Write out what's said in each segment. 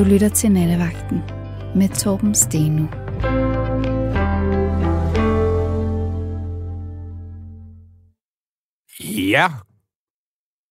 Du lytter til Nattevagten med Torben Steno. Ja,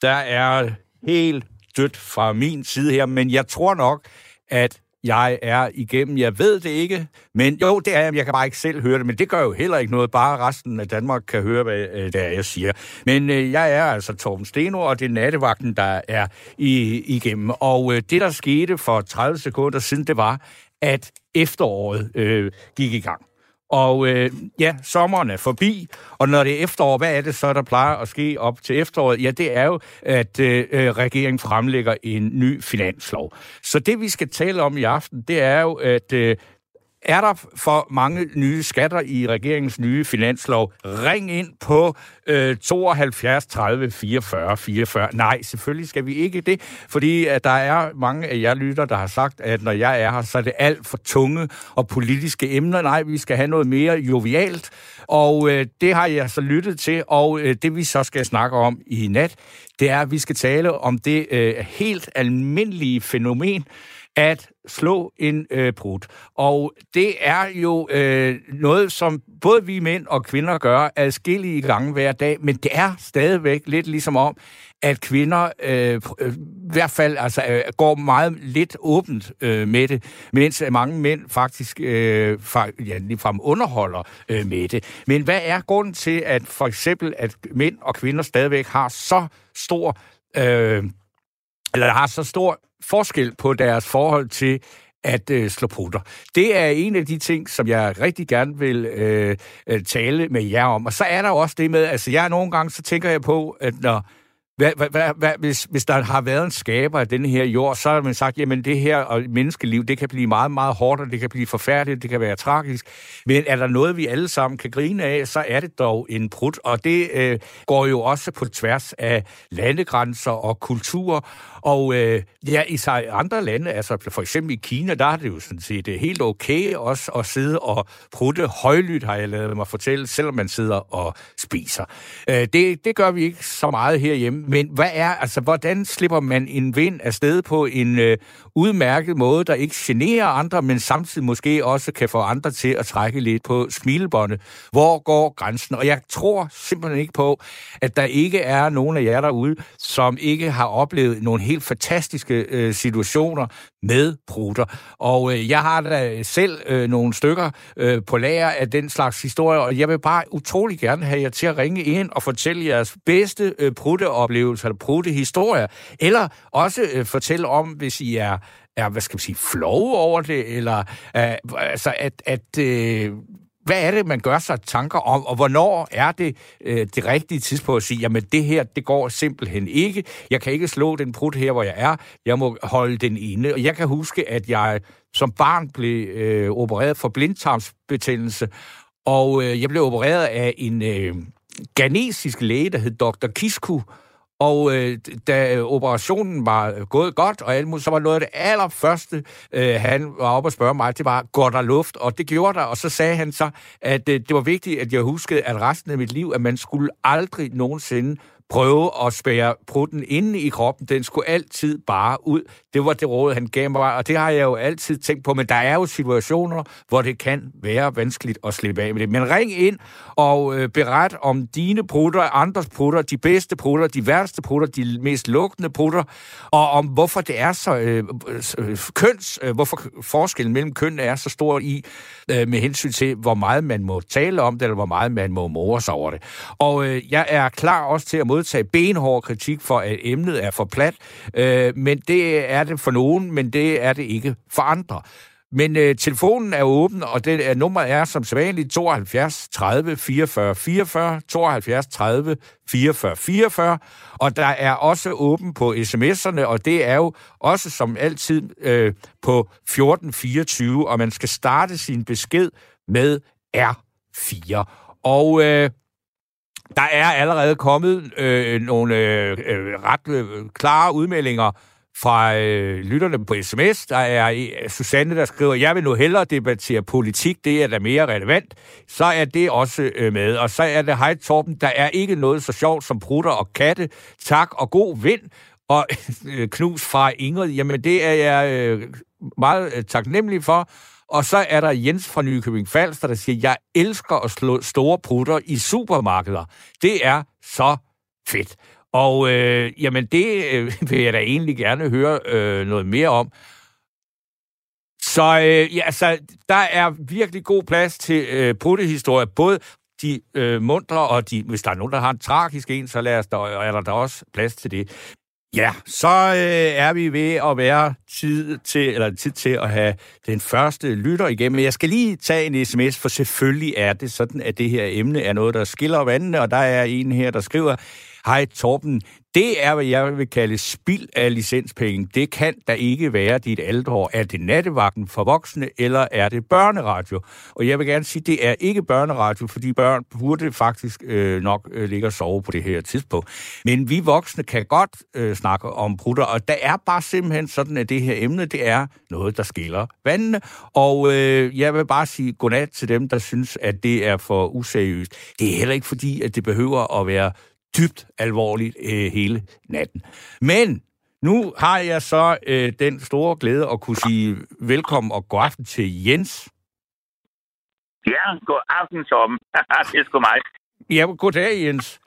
der er helt dødt fra min side her, men jeg tror nok, at jeg er igennem. Jeg ved det ikke, men jo, det er jeg. Jeg kan bare ikke selv høre det, men det gør jo heller ikke noget. Bare resten af Danmark kan høre, hvad øh, det er, jeg siger. Men øh, jeg er altså Torben Steno, og det er nattevagten, der er i, igennem. Og øh, det, der skete for 30 sekunder siden, det var, at efteråret øh, gik i gang. Og øh, ja, sommeren er forbi, og når det er efterår, hvad er det så, der plejer at ske op til efteråret? Ja, det er jo, at øh, øh regeringen fremlægger en ny finanslov. Så det, vi skal tale om i aften, det er jo, at øh, er der for mange nye skatter i regeringens nye finanslov? Ring ind på øh, 72 30 44 44. Nej, selvfølgelig skal vi ikke det, fordi at der er mange af jer lytter, der har sagt, at når jeg er her, så er det alt for tunge og politiske emner. Nej, vi skal have noget mere jovialt, og øh, det har jeg så lyttet til, og øh, det vi så skal snakke om i nat, det er, at vi skal tale om det øh, helt almindelige fænomen, at slå en øh, brud. Og det er jo øh, noget, som både vi mænd og kvinder gør adskillige gange hver dag, men det er stadigvæk lidt ligesom om, at kvinder øh, øh, i hvert fald altså, øh, går meget lidt åbent øh, med det, mens mange mænd faktisk øh, fra, ja, ligefrem underholder øh, med det. Men hvad er grunden til, at for eksempel, at mænd og kvinder stadigvæk har så stor... Øh, eller har så stor forskel på deres forhold til at øh, slå putter. Det er en af de ting, som jeg rigtig gerne vil øh, øh tale med jer om. Og så er der også det med, altså jeg nogle gange, så tænker jeg på, at når hvad, hvad, hvad, hvad, hvis, hvis der har været en skaber af denne her jord, så har man sagt, jamen det her og menneskeliv, det kan blive meget, meget hårdt, og det kan blive forfærdeligt, det kan være tragisk. Men er der noget, vi alle sammen kan grine af, så er det dog en prut. Og det øh, går jo også på tværs af landegrænser og kulturer. Og øh, ja, i andre lande, altså for eksempel i Kina, der er det jo sådan set øh, helt okay også at sidde og prutte højlydt, har jeg lavet mig fortælle, selvom man sidder og spiser. Øh, det, det gør vi ikke så meget herhjemme, men hvad er, altså, hvordan slipper man en vind afsted på en øh, udmærket måde, der ikke generer andre, men samtidig måske også kan få andre til at trække lidt på smilebåndet? Hvor går grænsen? Og jeg tror simpelthen ikke på, at der ikke er nogen af jer derude, som ikke har oplevet nogle helt fantastiske øh, situationer med prutter. Og øh, jeg har da selv øh, nogle stykker øh, på lager af den slags historier, og jeg vil bare utrolig gerne have jer til at ringe ind og fortælle jeres bedste øh, prutteoplevelser, eller pruttehistorier, eller også øh, fortælle om, hvis I er er, hvad skal man sige, flove over det, eller øh, altså, at, at øh, hvad er det, man gør sig tanker om, og hvornår er det øh, det rigtige tidspunkt at sige, jamen det her, det går simpelthen ikke. Jeg kan ikke slå den prut her, hvor jeg er. Jeg må holde den inde. Og jeg kan huske, at jeg som barn blev øh, opereret for blindtarmsbetændelse, og øh, jeg blev opereret af en øh, ganesisk læge, der hed Dr. Kisku, og øh, da øh, operationen var gået godt, og alt så var noget af det allerførste, øh, han var oppe og spørge mig, det var, går der luft? Og det gjorde der, og så sagde han så, at øh, det var vigtigt, at jeg huskede, at resten af mit liv, at man skulle aldrig nogensinde prøve at spære prutten inde i kroppen. Den skulle altid bare ud. Det var det råd, han gav mig, og det har jeg jo altid tænkt på. Men der er jo situationer, hvor det kan være vanskeligt at slippe af med det. Men ring ind og øh, beret om dine prutter, andres prutter, de bedste prutter, de værste prutter, de mest lugtende prutter, og om hvorfor det er så øh, øh, køns, øh, hvorfor forskellen mellem køn er så stor i, øh, med hensyn til, hvor meget man må tale om det, eller hvor meget man må more sig over det. Og øh, jeg er klar også til at modtage benhård kritik for, at emnet er for plat, øh, men det er det for nogen, men det er det ikke for andre. Men øh, telefonen er åben, og det er, nummeret er som sædvanligt 72 30 44 44, 72 30 44 44, og der er også åben på sms'erne, og det er jo også som altid øh, på 1424, og man skal starte sin besked med R4. Og øh, der er allerede kommet øh, nogle øh, øh, ret øh, klare udmeldinger fra øh, lytterne på sms. Der er øh, Susanne, der skriver, jeg vil nu hellere debattere politik, det er da mere relevant. Så er det også øh, med. Og så er det, hej Torben, der er ikke noget så sjovt som prutter og katte. Tak og god vind. Og øh, knus fra Ingrid, jamen det er jeg øh, meget øh, taknemmelig for. Og så er der Jens fra Nykøbing Falster, der siger, jeg elsker at slå store prutter i supermarkeder. Det er så fedt. Og øh, jamen, det øh, vil jeg da egentlig gerne høre øh, noget mere om. Så øh, ja, altså, der er virkelig god plads til øh, puttehistorie, både de øh, mundre, og de, hvis der er nogen, der har en tragisk en, så lad os der, er der, da også plads til det. Ja, så øh, er vi ved at være tid til, eller tid til at have den første lytter igennem. Men jeg skal lige tage en sms, for selvfølgelig er det sådan, at det her emne er noget, der skiller vandene, og der er en her, der skriver, Hej Torben, det er, hvad jeg vil kalde spild af licenspenge. Det kan da ikke være dit aldrår. Er det nattevagten for voksne, eller er det børneradio? Og jeg vil gerne sige, det er ikke børneradio, fordi børn burde faktisk øh, nok øh, ligge og sove på det her tidspunkt. Men vi voksne kan godt øh, snakke om brutter, og der er bare simpelthen sådan, at det her emne, det er noget, der skiller vandene. Og øh, jeg vil bare sige godnat til dem, der synes, at det er for useriøst. Det er heller ikke fordi, at det behøver at være dybt alvorligt øh, hele natten. Men nu har jeg så øh, den store glæde at kunne sige velkommen og god aften til Jens. Ja, god aften, Tom. det er sgu mig. Ja, goddag, Jens.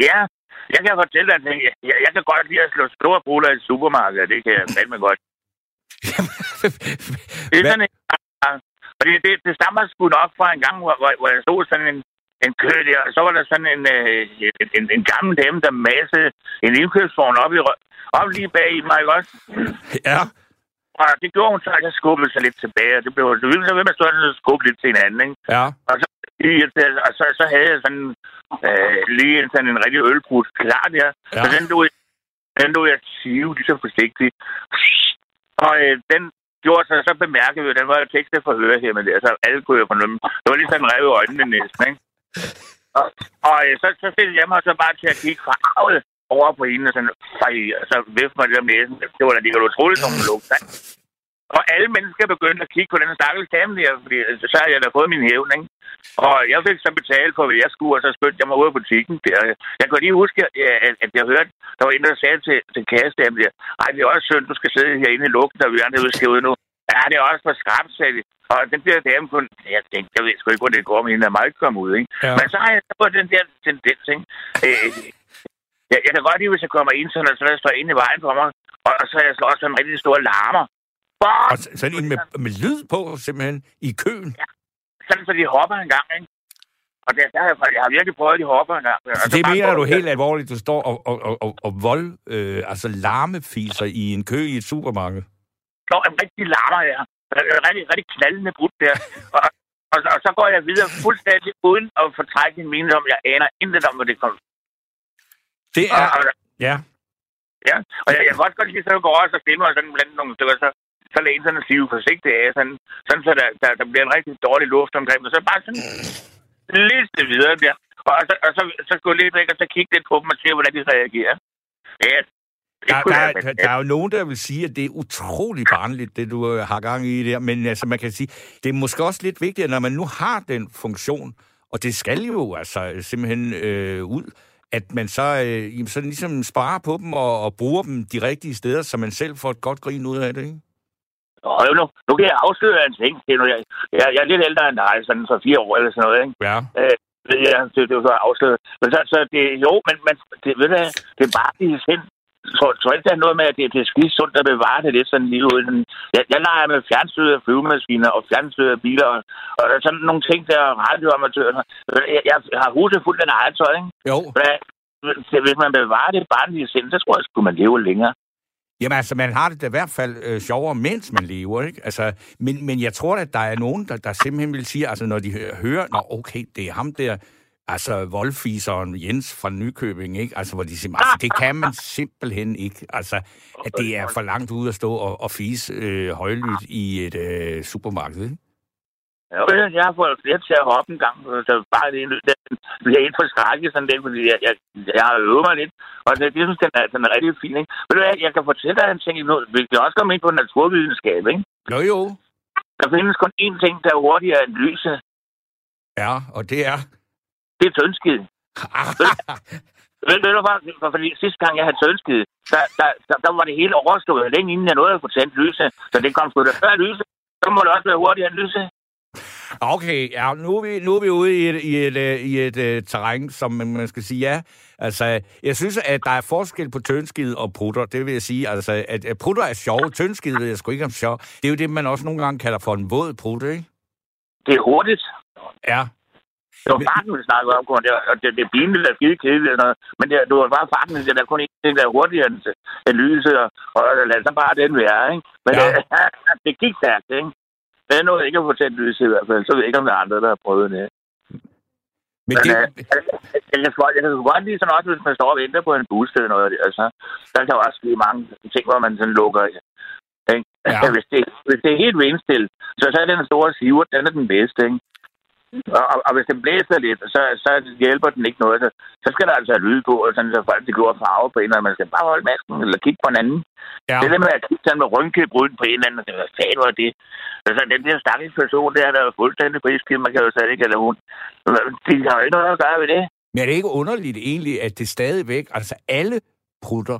Ja, jeg kan fortælle dig, at jeg, jeg kan godt lide at slå store buller i supermarkedet. Det kan jeg fandme godt. det er sådan en... Fordi det, det stammer sgu nok fra en gang, hvor, hvor, jeg stod sådan en, en kø der, og så var der sådan en, øh, en, en, en gammel dame, der massede en indkøbsvogn op, i, op lige bag i mig, ikke også? Ja. Og det gjorde hun så, at jeg skubbede sig lidt tilbage, og det blev det så ved med at stå og skubbe lidt til hinanden, ikke? Ja. Og så, og så, så havde jeg sådan øh, lige en, sådan en rigtig ølbrud klar der, ja. så den lå, den lå jeg sive lige så forsigtigt. Og øh, den gjorde så, så bemærkede vi, at den var tekstet for høre her med det. Altså, alle kunne jo fornemme. Det var lige sådan en rev i øjnene næsten, ikke? Og, og øh, så, så stillede jeg mig så bare til at kigge fra arvet over på hende, og sådan, fej, og så vifte mig det om næsen. Det var da det utroligt, som hun lugte. Og alle mennesker begyndte at kigge på den stakkels dame der, fordi altså, så havde jeg da fået min hævn, ikke? Og jeg fik så betalt for, hvad jeg skulle, og så spyndte jeg mig ud af butikken. Der. Jeg kan lige huske, at, at jeg hørte, der var en, der sagde til, til kærestedamen der, ej, det er også synd, du skal sidde herinde i lugten, og vi andre skrive ud nu. Ja, det er også for skrabt, sagde de. Og den der dame kun... Jeg tænkte, jeg ved sgu ikke, hvor det går, men hende er meget kommet ud, ikke? Ja. Men så har jeg fået den der tendens, ikke? Øh, jeg, jeg kan godt lide, hvis jeg kommer ind, sådan, så der står inde i vejen for mig, og, og så jeg slået sådan en rigtig stor larmer. Fuck! Og sådan en med, med lyd på, simpelthen, i køen? Ja. Sådan, så de hopper en gang, ikke? Og det, der, jeg, jeg har virkelig prøvet, at de hopper en gang. Så det mener du helt alvorligt, du står og, og, og, og, og vold, øh, altså larmefiser i en kø i et supermarked? Nå, en rigtig larmer, ja. Rigtig, rigtig knaldende brud der. og, og, og, så går jeg videre fuldstændig uden at fortrække en mening om, jeg aner intet om, hvor det kommer. Det er... Og, og, ja. Ja, og jeg, jeg kan også godt lide, at jeg går også og filmer sådan blandt nogle stykker, så, så sådan at sige forsigtigt af, sådan, sådan så der, der, der, bliver en rigtig dårlig luft omkring, og så bare sådan liste videre der. Og så, og så, så gå lidt væk, og så kigge lidt på dem og se, hvordan de reagerer. Ja, der, der, der, der er jo nogen, der vil sige, at det er utrolig barnligt, det du øh, har gang i der. Men altså, man kan sige, det er måske også lidt vigtigt, når man nu har den funktion, og det skal jo altså simpelthen øh, ud, at man så, øh, så ligesom sparer på dem og, og bruger dem de rigtige steder, så man selv får et godt grin ud af det, ikke? Og nu, nu kan jeg afsløre en ting. Det er, jeg, jeg, jeg er lidt ældre end dig, sådan for fire år eller sådan noget, ikke? Ja. Øh, ja, det, det var så afsløret. Men så, så det, jo, men, men det, ved du, det er bare det sind. Tror, tror ikke, der er noget med, at det, det er skide sundt at bevare det lidt sådan lige uden. Jeg, jeg leger med fjernstød af flyvemaskiner og fjernstød af biler og, og der er sådan nogle ting, der er radioamatører. Jeg, jeg har huset fuldt af eget tøj, ikke? Jo. Men, hvis man bevarer det barnlige sind, så tror jeg, at man leve længere. Jamen altså, man har det da i hvert fald øh, sjovere, mens man lever, ikke? Altså, men, men jeg tror, at der er nogen, der, der simpelthen vil sige, altså når de hører, nå okay, det er ham der, altså voldfiseren Jens fra Nykøbing, ikke? Altså, hvor de siger, altså, det kan man simpelthen ikke. Altså, at det er for langt ud at stå og, og fise øh, højlydt i et øh, supermarked, ikke? Ja, jeg har fået flere til at hoppe en gang, så bare det, det bliver helt for skrækket sådan det, fordi jeg, jeg, jeg har øvet mig lidt, og det, det synes, den er, den er rigtig fin, ikke? Ved du hvad, jeg kan fortælle dig en ting, vi kan også komme ind på naturvidenskab, ikke? Jo, jo. Der findes kun én ting, der er hurtigere end lyset. Ja, og det er? Det er tønskid. Ved, ved du hvad? For, fordi sidste gang, jeg havde tønskid, der, der, der, der, var det hele overstået længe inden jeg nåede at få tændt lyse. Så det kom sgu da før lyse. Så må det også være hurtigere end lyse. Okay, ja, nu er vi, nu er vi ude i et, i et, øh, i et, et uh, terræn, som man, man skal sige ja. Altså, jeg synes, at der er forskel på tønskid og prutter. Det vil jeg sige, altså, at, prutter er sjove. Tønskid ved jeg sgu ikke om sjov. Det er jo det, man også nogle gange kalder for en våd prutte, ikke? Det er hurtigt. Ja. Det var farten, vi snakkede om, og det, og det, det er pinligt og skide kedeligt, og noget. men det, det var bare farten, det er kun ikke ting, der er hurtigere end, end lyset, og, og lad så bare den være, ikke? Men ja. det, det gik stærkt, ikke? Det er noget ikke at få tændt lyset i hvert fald, så ved jeg ikke, om der er andre, der har prøvet det. Men Men det, øh, jeg, kan, sgu- jeg kan godt lide sådan også, hvis man står og venter på en bus eller noget. Altså, der kan jo også ske mange ting, hvor man sådan lukker. Ikke? Ja. Hvis, det, hvis det er helt vindstille, så, så er den store siver, den er den bedste. Ikke? Og, og, hvis det blæser lidt, så, så hjælper den ikke noget. Så, så skal der altså lyde på, og sådan, så folk det går farve på en eller. Man skal bare holde masken, eller kigge på en anden. ja. Det der med at kigge sådan med rynkebryn på en eller anden, og det var fat, var det. Altså, den der stakkels person der, der er fuldstændig priskild, man kan jo slet ikke, eller hun. De har jo ikke noget at gøre ved det. Men er det ikke underligt egentlig, at det stadigvæk, altså alle prutter,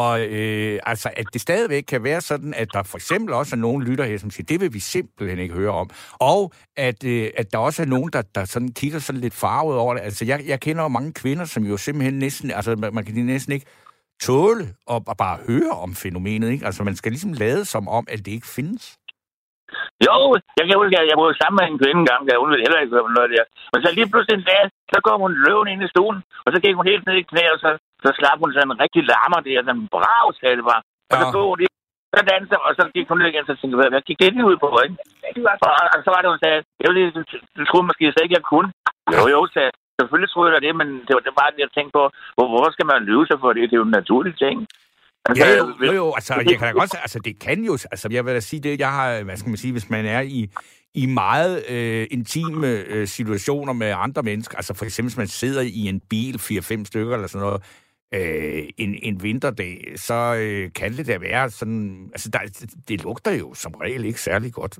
og øh, altså, at det stadigvæk kan være sådan, at der for eksempel også er nogen lytter her, som siger, det vil vi simpelthen ikke høre om. Og at, øh, at der også er nogen, der, der sådan kigger sådan lidt farvet over det. Altså, jeg, jeg kender jo mange kvinder, som jo simpelthen næsten, altså man, man kan næsten ikke tåle at, at bare høre om fænomenet, ikke? Altså, man skal ligesom lade som om, at det ikke findes. Jo, jeg kan huske, at jeg boede sammen med en kvinde engang, der hun ville heller ikke høre noget der. Men så lige pludselig en dag, så kom hun løven ind i stuen, og så gik hun helt ned i knæ, og så, så slap hun sådan en rigtig larmer der, sådan en brav, sagde det bare. Og så Ja. stod hun så dansede, og så gik hun ned igen, så tænkte jeg, hvad gik det lige ud på, ikke? Og, og, så var det, hun sagde, jeg ville, du, du troede måske slet ikke, jeg kunne. Jo, jo, sagde. Selvfølgelig troede jeg det, men det var det var bare det, jeg tænkte på, hvor, hvorfor skal man lyve sig for det? Det er jo en naturlig ting. Altså, Ja, jo, jo, jo, altså, jeg kan da godt altså, det kan jo, altså, jeg vil da sige det, jeg har, hvad skal man sige, hvis man er i, i meget øh, intime øh, situationer med andre mennesker, altså for eksempel, hvis man sidder i en bil, 4-5 stykker eller sådan noget, øh, en, en vinterdag, så øh, kan det da være sådan, altså, der, det lugter jo som regel ikke særlig godt.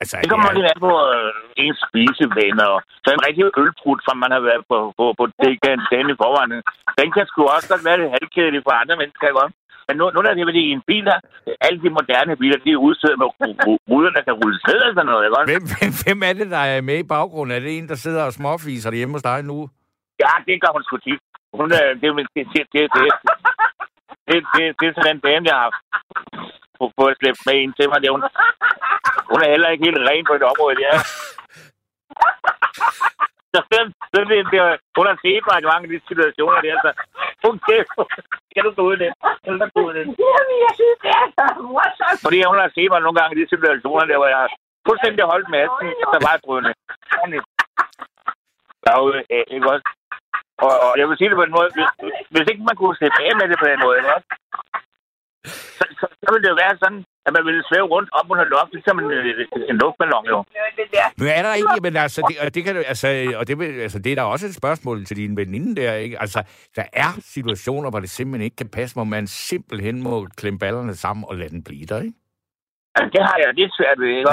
Altså, Det kommer ja, lidt an på øh, ens spisevaner. og Så en rigtig ølbrud, som man har været på, på, på den, den i forvejen, den kan sgu også godt være lidt halvkedelig for andre mennesker, ikke? Men nu, nu er det fordi i en bil her, alle de moderne biler, de er udstyret med ru- ru- ruder, der kan rulles ned og sådan noget, ikke hvem, hvem, hvem er det, der er med i baggrunden? Er det en, der sidder og småfiser hjemme hos dig nu? Ja, det gør hun sgu tit. Hun, er, det, er- det, det, det, det, det, det, det er sådan en dame, jeg har fået slæbt med ind til mig. Det, er hun, hun er heller ikke helt ren på et område, ja. Så den, den, den, den, hun har set mig i mange af de situationer der, så hun kæft, skal du gå ud i det? Skal du gå ud i det? Jamen, jeg synes, det er så morsomt. Fordi hun har set mig nogle gange i de situationer der, hvor jeg fuldstændig holdt masken, så bare drønne. Derude, øh, ikke også? Og, og, jeg vil sige det på en måde, hvis, hvis ikke man kunne slippe af med det på den måde, ikke? Så, så, så ville det jo være sådan, at man ville svæve rundt op under loftet, som en, en luftballon, jo. Det der. Men er der ikke, men altså, det, og det kan du, altså, og det, vil- altså, det er der også et spørgsmål til din veninde der, ikke? Altså, der er situationer, hvor det simpelthen ikke kan passe, hvor man simpelthen må klemme ballerne sammen og lade den blive der, ikke? Altså, det har jeg lidt svært ved, ikke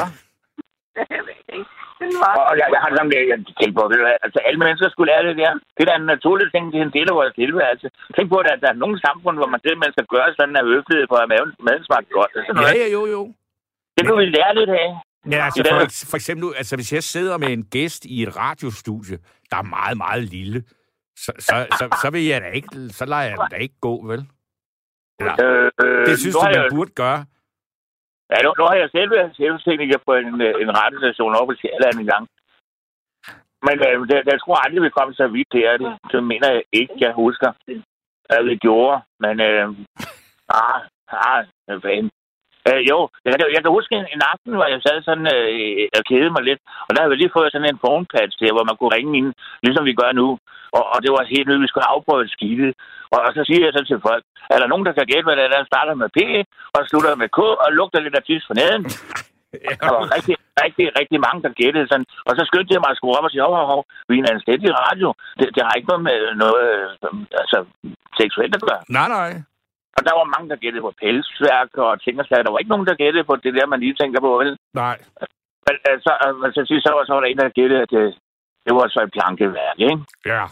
var... Og jeg, jeg har sådan, jeg, jeg tænker på, altså alle mennesker skulle lære det der. Det er da en naturlig ting, det er en del af vores tilværelse. Tænk på, at der, der er nogle samfund, hvor man simpelthen skal gøre sådan af høflighed for at maden, maden smager godt. Sådan Ja, noget. ja, jo, jo. Det kunne vi lære lidt af. Men altså, Det er for, det. for eksempel, nu, altså, hvis jeg sidder med en gæst i et radiostudie, der er meget, meget lille, så, så, så, så vil jeg da ikke, så lader jeg da ikke gå, vel? Eller, Øh, øh, det synes du, man jeg, burde gøre ja, nu, nu har jeg selv været chefstekniker på en, øh, en radiostation over på Sjælland en gang. Men øh, det, jeg tror aldrig, vi kom så vidt her. Det, det mener jeg ikke, jeg husker, at vi gjorde. Men øh, ah, ah, fanden. Øh, jo, jeg, kan- jeg kan huske en, en aften, hvor jeg sad sådan øh, og kedede mig lidt. Og der havde vi lige fået sådan en phonepatch der, hvor man kunne ringe ind, ligesom vi gør nu. Og, og det var helt nyt, vi skulle afprøve skide. Og, og så siger jeg så til folk, er der nogen, der kan gætte, hvad det er, der starter med P, og slutter med K, og lugter lidt af tis for neden? Der var rigtig, rigtig, rigtig mange, der gættede sådan. Og så skyndte jeg mig at skrue op og sige, hov, hov, hov, vi er en anstændig radio. Det, det har ikke noget med noget øh, altså, seksuelt at gøre. Nej, nej. Og der var mange, der gættede på pelsværk og ting og sager. Der var ikke nogen, der gættede på det der, man lige tænker på, vel? Nej. Men øh, så, øh, så, var, så var der en, der gættede, at det, det var så et plankeværk, ikke? Ja.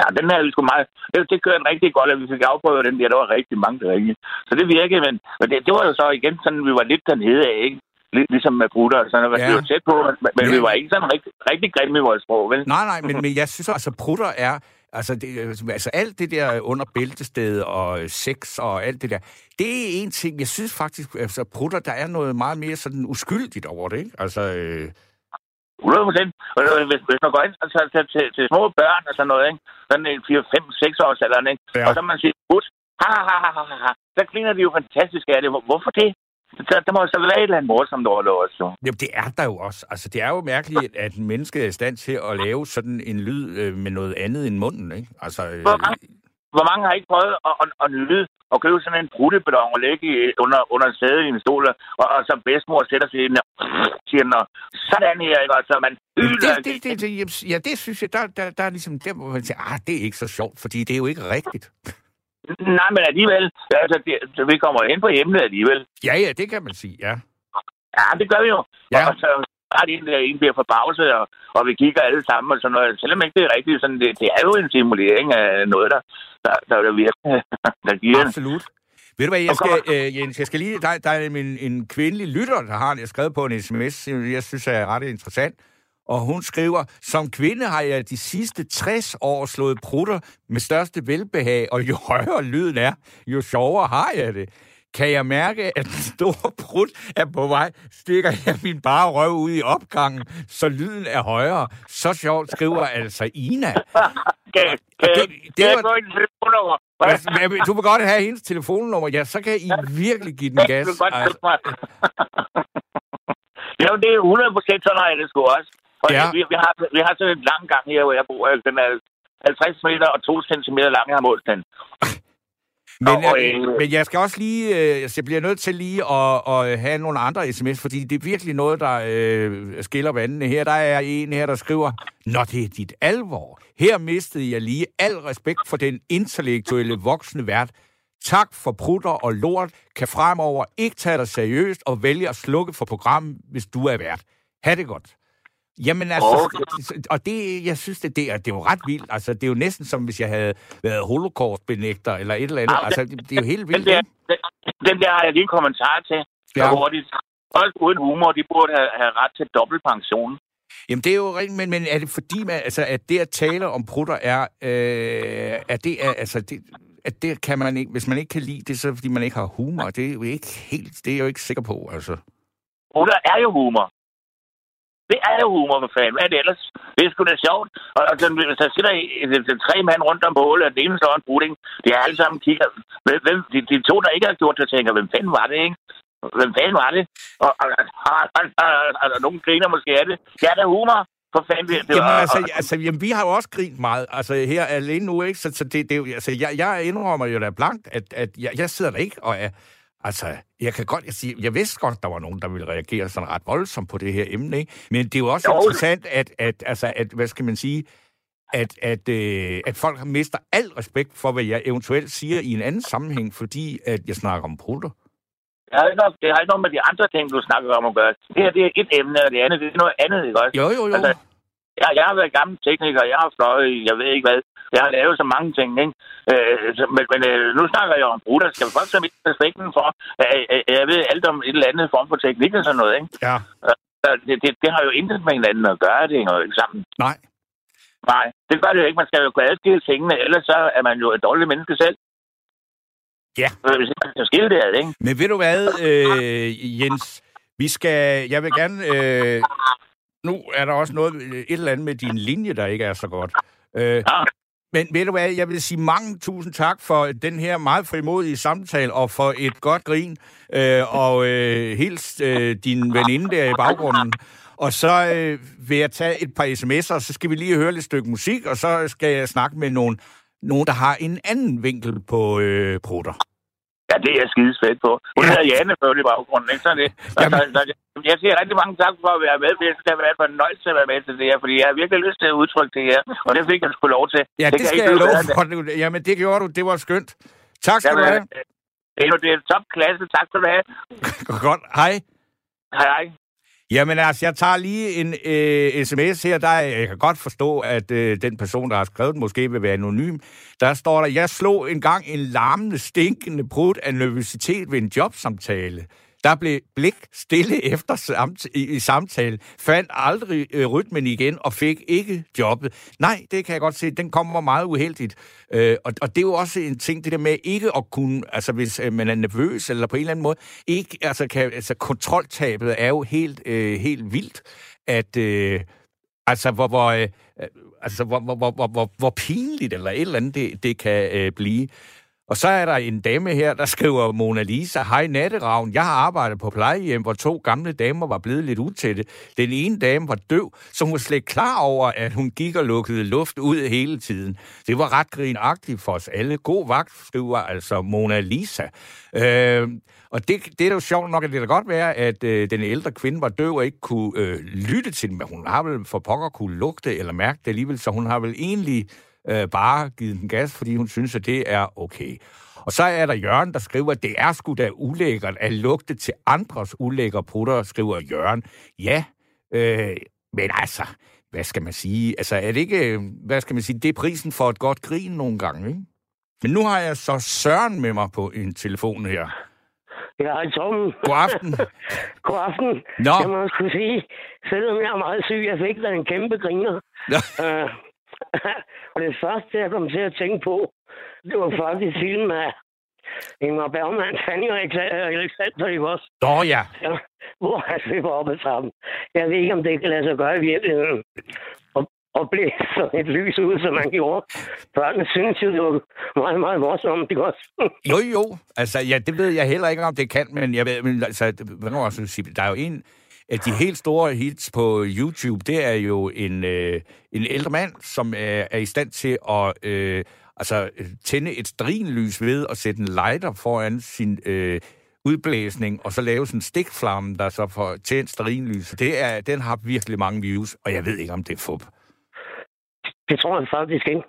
Ja, den her er sgu meget... Det, det kørte rigtig godt, at vi fik afprøvet den der. Der var rigtig mange, der ringede. Så det virkede, men, men det, det, var jo så igen sådan, vi var lidt dernede af, ikke? Lidt ligesom med brutter og sådan noget. Ja. Vi var tæt på, men, men Ja. vi var ikke sådan rigtig, rigtig grimme i vores sprog, vel? Nej, nej, men, men jeg synes altså, prutter er... Altså, det, altså alt det der under bæltested og sex og alt det der, det er en ting. Jeg synes faktisk, altså prutter, der er noget meget mere sådan uskyldigt over det, ikke? Altså, øh, 100 procent. Øh, hvis, hvis man går ind altså, til, til, til, små børn og sådan noget, ikke? Sådan en 4, 5, 6 års alderen, ikke? Ja. Og så man siger, ha, ha, ha, ha, ha, ha. Så griner de jo fantastisk af det. Hvor- Hvorfor det? Der, der må så være et eller andet morsomt over det også, jo. Jamen, det er der jo også. Altså, det er jo mærkeligt, at en menneske er i stand til at lave sådan en lyd øh, med noget andet end munden, ikke? Altså, øh, Hvor mange, hvor mange har ikke prøvet at, at, at nyde og købe sådan en brutteballon og lægge under, under sædet i en stol, og, og så bedsmor sætter sig ind og siger og sådan her, ikke? Og så man yder det, det, det, det, det, ja, det synes jeg, der, der, der er ligesom der, hvor man siger, ah, det er ikke så sjovt, fordi det er jo ikke rigtigt. Nej, men alligevel, altså, det, så vi kommer ind på emnet alligevel. Ja, ja, det kan man sige, ja. Ja, det gør vi jo. Ja. Og så er det en, der en bliver forbavset, og, og vi kigger alle sammen og sådan noget. Selvom ikke det er rigtigt, sådan, det, det er jo en simulering af noget, der, der, der, der virker, der giver. Absolut. Ved du hvad, jeg skal, øh, Jens, jeg skal lige, der, der er en, en kvindelig lytter, der har jeg skrevet på en sms, jeg synes er ret interessant. Og hun skriver, som kvinde har jeg de sidste 60 år slået prutter med største velbehag, og jo højere lyden er, jo sjovere har jeg det. Kan jeg mærke, at den store prut er på vej, stikker jeg min bare røv ud i opgangen, så lyden er højere. Så sjovt skriver altså Ina. Det- det, var- Du vil godt have hendes telefonnummer, ja, så kan I virkelig give den gas. Altså, det er 100 procent, sådan har jeg det sgu også. Og Ja. vi, vi, har, vi har sådan en lang gang her, hvor jeg bor. Altså, Den er 50 meter og 2 cm lang, jeg har målt den. Men, Og, øh, øh, men jeg skal også lige, øh, jeg bliver nødt til lige at, at have nogle andre sms, fordi det er virkelig noget, der øh, skiller vandene. Her der er en her, der skriver, Nå, det er dit alvor. Her mistede jeg lige al respekt for den intellektuelle voksne vært. Tak for prutter og lort. Kan fremover ikke tage dig seriøst og vælge at slukke for programmet, hvis du er vært. Ha' det godt. Jamen altså, Okay. og det, jeg synes, det, det, er, det er jo ret vildt. Altså, det er jo næsten som, hvis jeg havde været holocaust-benægter eller et eller andet. Ah, Altså, det, det er jo helt Den vildt. der, ikke? den, den der har jeg lige en kommentar til. Ja. Hurtigt. Folk uden humor, de burde have, have ret til dobbelt pension. Jamen, det er jo rigtigt, men, men er det fordi, man, altså, at det at tale om prutter er, øh, at det er, altså, det, at det kan man ikke, hvis man ikke kan lide det, så er det, fordi man ikke har humor. Det er jo ikke helt, det er jeg jo ikke sikker på, altså. Brutter er jo humor. Det er jo humor, for fanden. Hvad er det ellers? Det er sgu da sjovt. Og, og hvis der sidder i, tre mand rundt om bålet, og den ene står en bruding, de er alle sammen kigger. Hvem, de, de, to, der ikke har gjort det, tænker, hvem fanden var det, ikke? Hvem fanden var det? Og, og, og, og, og, og, og, og nogen griner måske af det. Ja, det er humor. For fanden, det, det Jamen, og- altså, altså jamen, vi har jo også grint meget, altså her alene nu, ikke? Så, så det, det altså, jeg, jeg indrømmer jo da blankt, at, at jeg, jeg sidder der ikke og er, altså, jeg kan godt, jeg, sige, jeg vidste godt, der var nogen, der ville reagere sådan ret voldsomt på det her emne, ikke? Men det er jo også Jo. interessant, at, at, altså, at, hvad skal man sige, at, at, øh, at folk mister al respekt for, hvad jeg eventuelt siger i en anden sammenhæng, fordi at jeg snakker om prutter. Det har, ikke noget, det har ikke noget med de andre ting, du snakker om at gøre. Det her, det er et emne, og det andet, det er noget andet, ikke også? Jo, jo, jo. Altså, Jeg, jeg har været gammel tekniker, jeg har fløjet, jeg ved ikke hvad. Jeg har lavet så mange ting, ikke? Øh, så, men men øh, nu snakker jeg om brutter. Skal vi folk så ikke respekten for, at at- at jeg ved alt om et eller andet form for teknik og sådan noget, ikke? Ja, Så Det, det, det har jo intet med hinanden at gøre, det jo ikke sammen. nej. Nej, det gør det jo ikke. Man skal jo kunne adskille tingene, ellers så er man jo et dårligt menneske selv. Ja. Øh, Hvis man kan skille det ad, ikke? Men ved du hvad, øh, Jens? Vi skal, jeg vil gerne, øh, nu er der også noget, et eller andet med din linje, der ikke er så godt. Øh, Ja. men ved du hvad, jeg vil sige mange tusind tak for den her meget frimodige samtale, og for et godt grin, øh, og øh, hils øh, din veninde der i baggrunden. Og så øh, vil jeg tage et par sms'er, så skal vi lige høre lidt stykke musik, og så skal jeg snakke med nogen, nogen der har en anden vinkel på øh, prutter. Ja, det er jeg skide spændt på. Hun Ja. hedder Janne før i baggrunden, ikke? Så det, Jamen. altså, så, jeg siger rigtig mange tak for at være med. Jeg synes, det har været en fornøjelse at være med til det her, fordi jeg har virkelig lyst til at udtrykke det her, og det fik jeg sgu lov til. Ja, det, det skal jeg bedre end for. Det- Jamen, det gjorde du. Det var skønt. Tak skal du Jamen, have. øh, Det er jo det er topklasse. Tak skal du have. Godt. Hej. Hej, hej. Jamen altså, jeg tager lige en øh, sms her. Der, jeg kan godt forstå, at øh, den person, der har skrevet den, måske vil være anonym. Der står der, jeg slog engang en larmende, stinkende brud af nervøsitet ved en jobsamtale. Der blev blik stille efter samt, i, i samtalen, fandt aldrig øh, rytmen igen og fik ikke jobbet. Nej, det kan jeg godt se, den kommer meget uheldigt. Øh, og, og det er jo også en ting, det der med ikke at kunne, altså hvis øh, man er nervøs eller på en eller anden måde, ikke, altså, kan, altså kontroltabet er jo helt, øh, helt vildt, at øh, altså hvor, hvor, øh, altså, hvor, hvor, hvor, hvor, hvor, hvor pinligt eller et eller andet det, det kan øh, blive. Og så er der en dame her, der skriver Mona Lisa, Hej Natteravn, jeg har arbejdet på plejehjem, hvor to gamle damer var blevet lidt utætte. Den ene dame var døv, så hun var slet klar over, at hun gik og lukkede luft ud hele tiden. Det var ret grinagtigt for os alle. God vagt, skriver altså Mona Lisa. Øh, og det, det er jo sjovt nok, at det kan godt være, at øh, den ældre kvinde var døv og ikke kunne øh, lytte til den, men hun har vel for pokker kunne lugte eller mærke det alligevel, så hun har vel egentlig øh, bare givet den gas, fordi hun synes, at det er okay. Og så er der Jørgen, der skriver, at det er sgu da ulækkert at lugte til andres ulækre prutter, skriver Jørgen. Ja, øh, men altså, hvad skal man sige? Altså, er det ikke, øh, hvad skal man sige, det er prisen for et godt grin nogle gange, ikke? Men nu har jeg så Søren med mig på en telefon her. Ja, hej Tom. God aften. God aften. Nå. Jeg må skulle sige, selvom jeg er meget syg, jeg fik da en kæmpe griner. Ja. Uh, og det første, jeg kom til at tænke på, det var faktisk filmen af Ingmar Bergman, Fanny og Alexander, ikke også? Nå ja. Ja, hvor han løber op ad trappen. Jeg ved ikke, om det kan lade sig gøre i virkeligheden. Og, og blive sådan et lys ud, som man gjorde. Børnene synes jo, det var meget, meget morsomt, ikke også? Jo, jo. Altså, ja, det ved jeg heller ikke, om det kan, men jeg ved, men altså, også sige, der er jo en at de helt store hits på YouTube, det er jo en, øh, en ældre mand, som er, er i stand til at øh, altså, tænde et strinlys ved at sætte en lighter foran sin øh, udblæsning, og så lave sådan en stikflamme, der så får tændt strinlys. Det er, den har virkelig mange views, og jeg ved ikke, om det er fup. Det tror jeg faktisk ikke.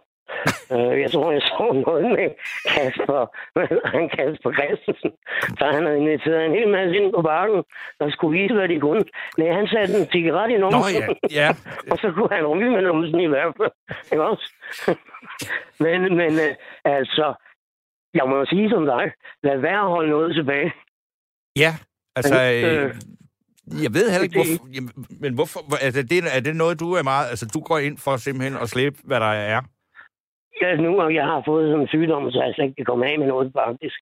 Øh, jeg tror, jeg så noget med Kasper, han Kasper Christensen, så han havde inviteret en hel masse ind på bakken, der skulle vise, hvad de kunne. Nej, han satte en cigaret i Nå numsen, ja, ja. og så kunne han ryge med numsen i hvert fald. Ikke også? men, men øh, altså, jeg må sige som dig, lad være at holde noget tilbage. Ja, altså... Øh, Øh, jeg ved heller ikke, hvorfor, jamen, men hvorfor, hvor- altså, det, er det noget, du er meget... Altså, du går ind for simpelthen at slæbe, hvad der er? Ja, nu og jeg har fået sådan en sygdom, så jeg slet ikke kan komme af med noget, faktisk.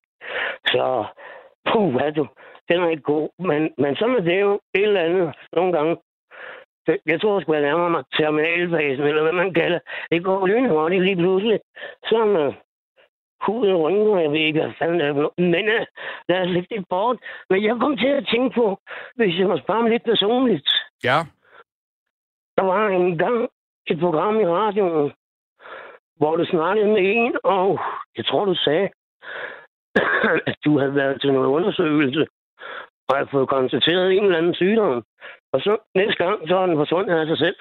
Så, puh, hvad du, den er ikke god. Men, men sådan er det jo et eller andet nogle gange. Det- Jeg tror, jeg skulle nærmer mig terminalfasen, eller hvad man kalder. Det går lynhurtigt lige pludselig. Sådan uh, huden rynker, jeg ved ikke, hvad fanden det er noget. Men uh, lad os lægge det bort. Men jeg kom til at tænke på, hvis jeg må spørge mig lidt personligt. Ja. Der var engang et program i radioen, hvor du snakkede med en, og jeg tror, du sagde, at du havde været til noget undersøgelse, og havde fået konstateret en eller anden sygdom. Og så næste gang, så er den forsvundet af sig selv.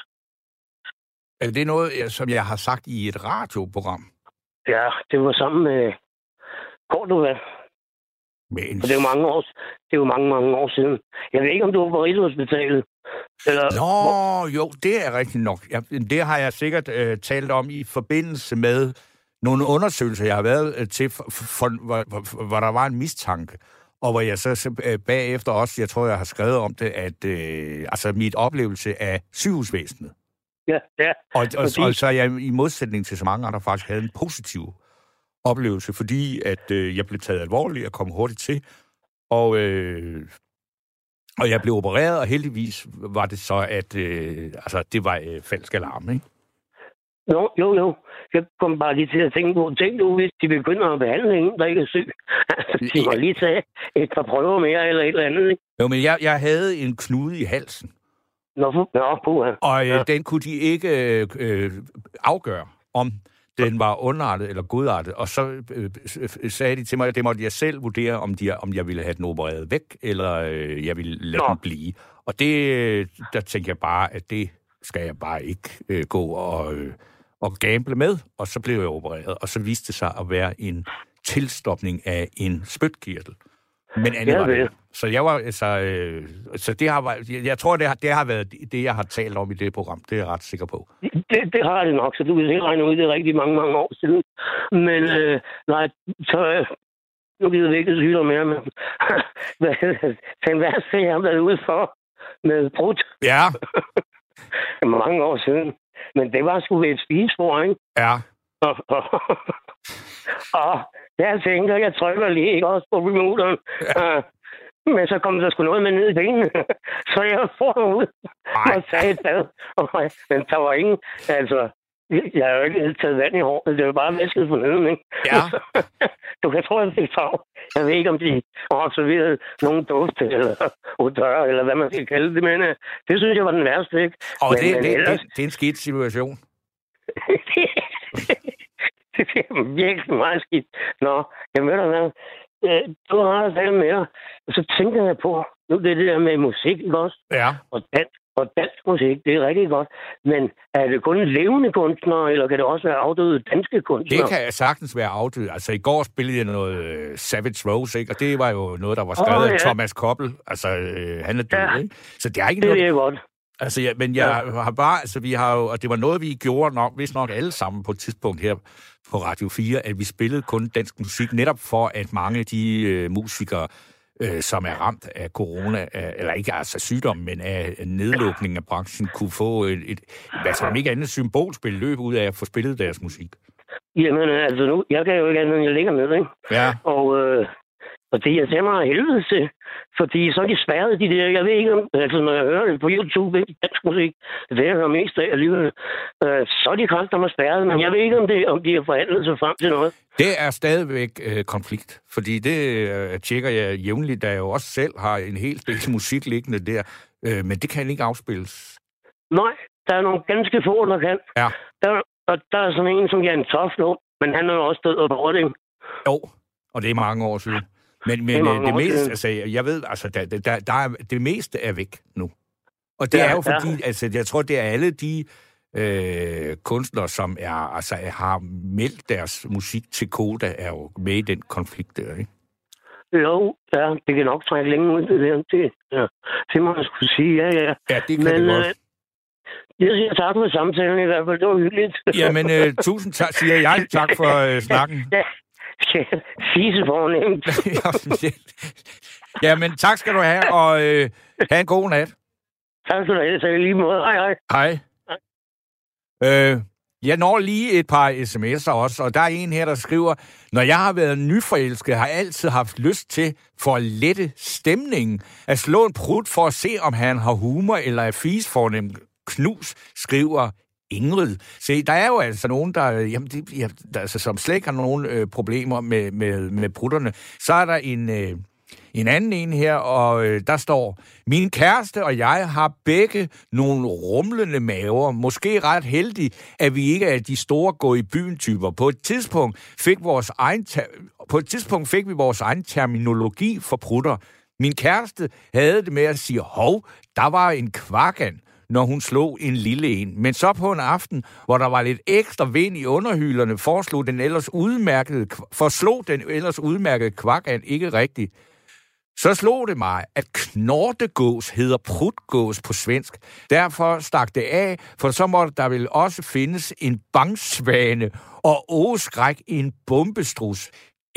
Er det noget, som jeg har sagt i et radioprogram? Ja, det var sammen med Cordova. Med en... Og det er jo mange år, det er jo mange, mange år siden. Jeg ved ikke, om du var på Rigshospitalet. Eller, Nå, jo, det er rigtigt nok. Ja, det har jeg sikkert øh, talt om i forbindelse med nogle undersøgelser, jeg har været øh, til, for, for, hvor, hvor, hvor der var en mistanke. Og hvor jeg så øh, bagefter også, jeg tror, jeg har skrevet om det, at øh, altså mit oplevelse af sygehusvæsenet. Ja, ja. Og, og, Præcis. og så jeg i modsætning til så mange andre faktisk havde en positiv oplevelse, fordi at øh, jeg blev taget alvorligt og kom hurtigt til. Og, øh, og jeg blev opereret, og heldigvis var det så, at øh, altså, det var øh, falsk alarm, ikke? Jo, jo, jo. Jeg kom bare lige til at tænke på, tænk nu, hvis de begynder at behandle en, der ikke er syg. Altså, de må lige tage et par prøver mere eller et eller andet. Ikke? Jo, men jeg, jeg havde en knude i halsen, Nå, for, nå, puha. og øh, Ja. den kunne de ikke øh, øh, afgøre, om den var underartet eller godartet. Og så øh, øh, sagde de til mig, at det måtte jeg selv vurdere, om, de, om jeg ville have den opereret væk, eller øh, jeg ville lade Nå. den blive. Og det, øh, der tænkte jeg bare, at det skal jeg bare ikke øh, gå og, øh, og gamble med. Og så blev jeg opereret, og så viste det sig at være en tilstopning af en spytkirtel. Men Anne Ja, var det. Så jeg var, altså, øh, så det har, jeg, jeg tror, det har, det har været det, jeg har talt om i det program. Det er jeg ret sikker på. Det, det har det nok, så du kan selv regne ud, det er rigtig mange, mange år siden. Men øh, nej, så øh, nu gider vi ikke sygdom mere, men den værste, jeg har været ude for med brudt Ja, mange år siden. Men det var sgu ved et spisebord, ikke? ja. Og, og, og jeg tænker, jeg trykker lige også på remoteren. Ja. Men så kom der sgu noget med ned i benene. Så jeg får ud Ej. og sagde et bad. Men der var ingen, altså, jeg har jo ikke taget vand i håret. Det var bare væsket for neden, ikke? Ja. du kan tro, at det er tag. Jeg ved ikke, om de har observeret nogen duft eller odør, eller hvad man skal kalde det, men øh, det synes jeg var den værste, ikke? Og Men- det, men det, ellers- det, det er en skidt situation. det er virkelig meget skidt. Nå, jeg hvad, Øh, du har talt med dig, og så tænker jeg på, nu det er det der med musik, også? Ja. Og dansk, og dansk musik, det er rigtig godt. Men er det kun levende kunstnere, eller kan det også være afdøde danske kunstnere? Det kan sagtens være afdød. Altså, i går spillede jeg noget øh, Savage Rose, ikke? Og det var jo noget, der var skrevet af ja. Thomas Koppel. Altså, øh, han er død, Ja. ikke? Så det er ikke det noget... jeg godt. Altså, ja, men jeg har bare... Altså, vi har jo... Og det var noget, vi gjorde nok, hvis nok alle sammen på et tidspunkt her på Radio 4, at vi spillede kun dansk musik, netop for, at mange af de øh, musikere, øh, som er ramt af corona, af, eller ikke altså sygdom, men af nedlukningen af branchen, kunne få et, et hvad som ikke andet symbolspil løb ud af at få spillet deres musik. Jamen, altså nu, jeg kan jo ikke andet, end jeg ligger ned, ikke? Ja. Og, øh, og det jeg mig af helvede til, fordi så er de spærret, de der, jeg ved ikke om, altså når jeg hører det på YouTube, ikke, dansk musik, det er jeg hører mest af alligevel, øh, så er de kræfter mig spærret, men jeg ved ikke, om, det, om de har forhandlet sig frem til noget. Det er stadigvæk øh, konflikt, fordi det øh, tjekker jeg jævnligt, da jeg jo også selv har en hel del musik liggende der, øh, men det kan ikke afspilles. Nej, der er nogle ganske få, der kan. Ja. Der, og der er sådan en, som Jan Toft nu, men han er jo også død borte, ikke? Jo, og det er mange år siden. Men, men det, øh, det meste, siden. altså, jeg ved, altså, der, der, der er, det meste er væk nu. Og det Ja, er jo ja. fordi, altså, jeg tror, det er alle de øh, kunstnere, som er, altså, har meldt deres musik til Koda, er jo med i den konflikt der, ikke? Jo, ja, det kan nok trække længe ud, det der. Det, ja, det må man skulle sige, ja, ja. Ja, det kan Men, det godt. øh, Jeg siger tak for samtalen i hvert fald, det var hyggeligt. Jamen, øh, tusind tak, siger jeg. Tak for øh, snakken. Ja, fise fornemt. Jamen, tak skal du have, og øh, have en god nat. Tak skal du have, så i lige måde. Hej, hej. Hej. Øh, jeg når lige et par sms'er også, og der er en her, der skriver, når jeg har været nyforelsket, har jeg altid haft lyst til, for at lette stemningen, at slå en prut for at se, om han har humor eller er fis fornem knus, skriver Ingrid. Se, der er jo altså nogen, der, jamen, det, ja, der altså, som slet ikke har nogen øh, problemer med, med, med prutterne. Så er der en... Øh, en anden en her, og øh, der står, min kæreste og jeg har begge nogle rumlende maver. Måske ret heldig, at vi ikke er de store gå i byen typer. På et tidspunkt fik vores egen på et tidspunkt fik vi vores egen terminologi for prutter. Min kæreste havde det med at sige, hov, der var en kvakan når hun slog en lille en. Men så på en aften, hvor der var lidt ekstra vind i underhylderne, foreslog den ellers udmærkede, forslog den ellers udmærkede kvakan ikke rigtigt. Så slog det mig, at knortegås hedder prutgås på svensk. Derfor stak det af, for så måtte der vel også findes en bangsvane og åskræk i en bombestrus.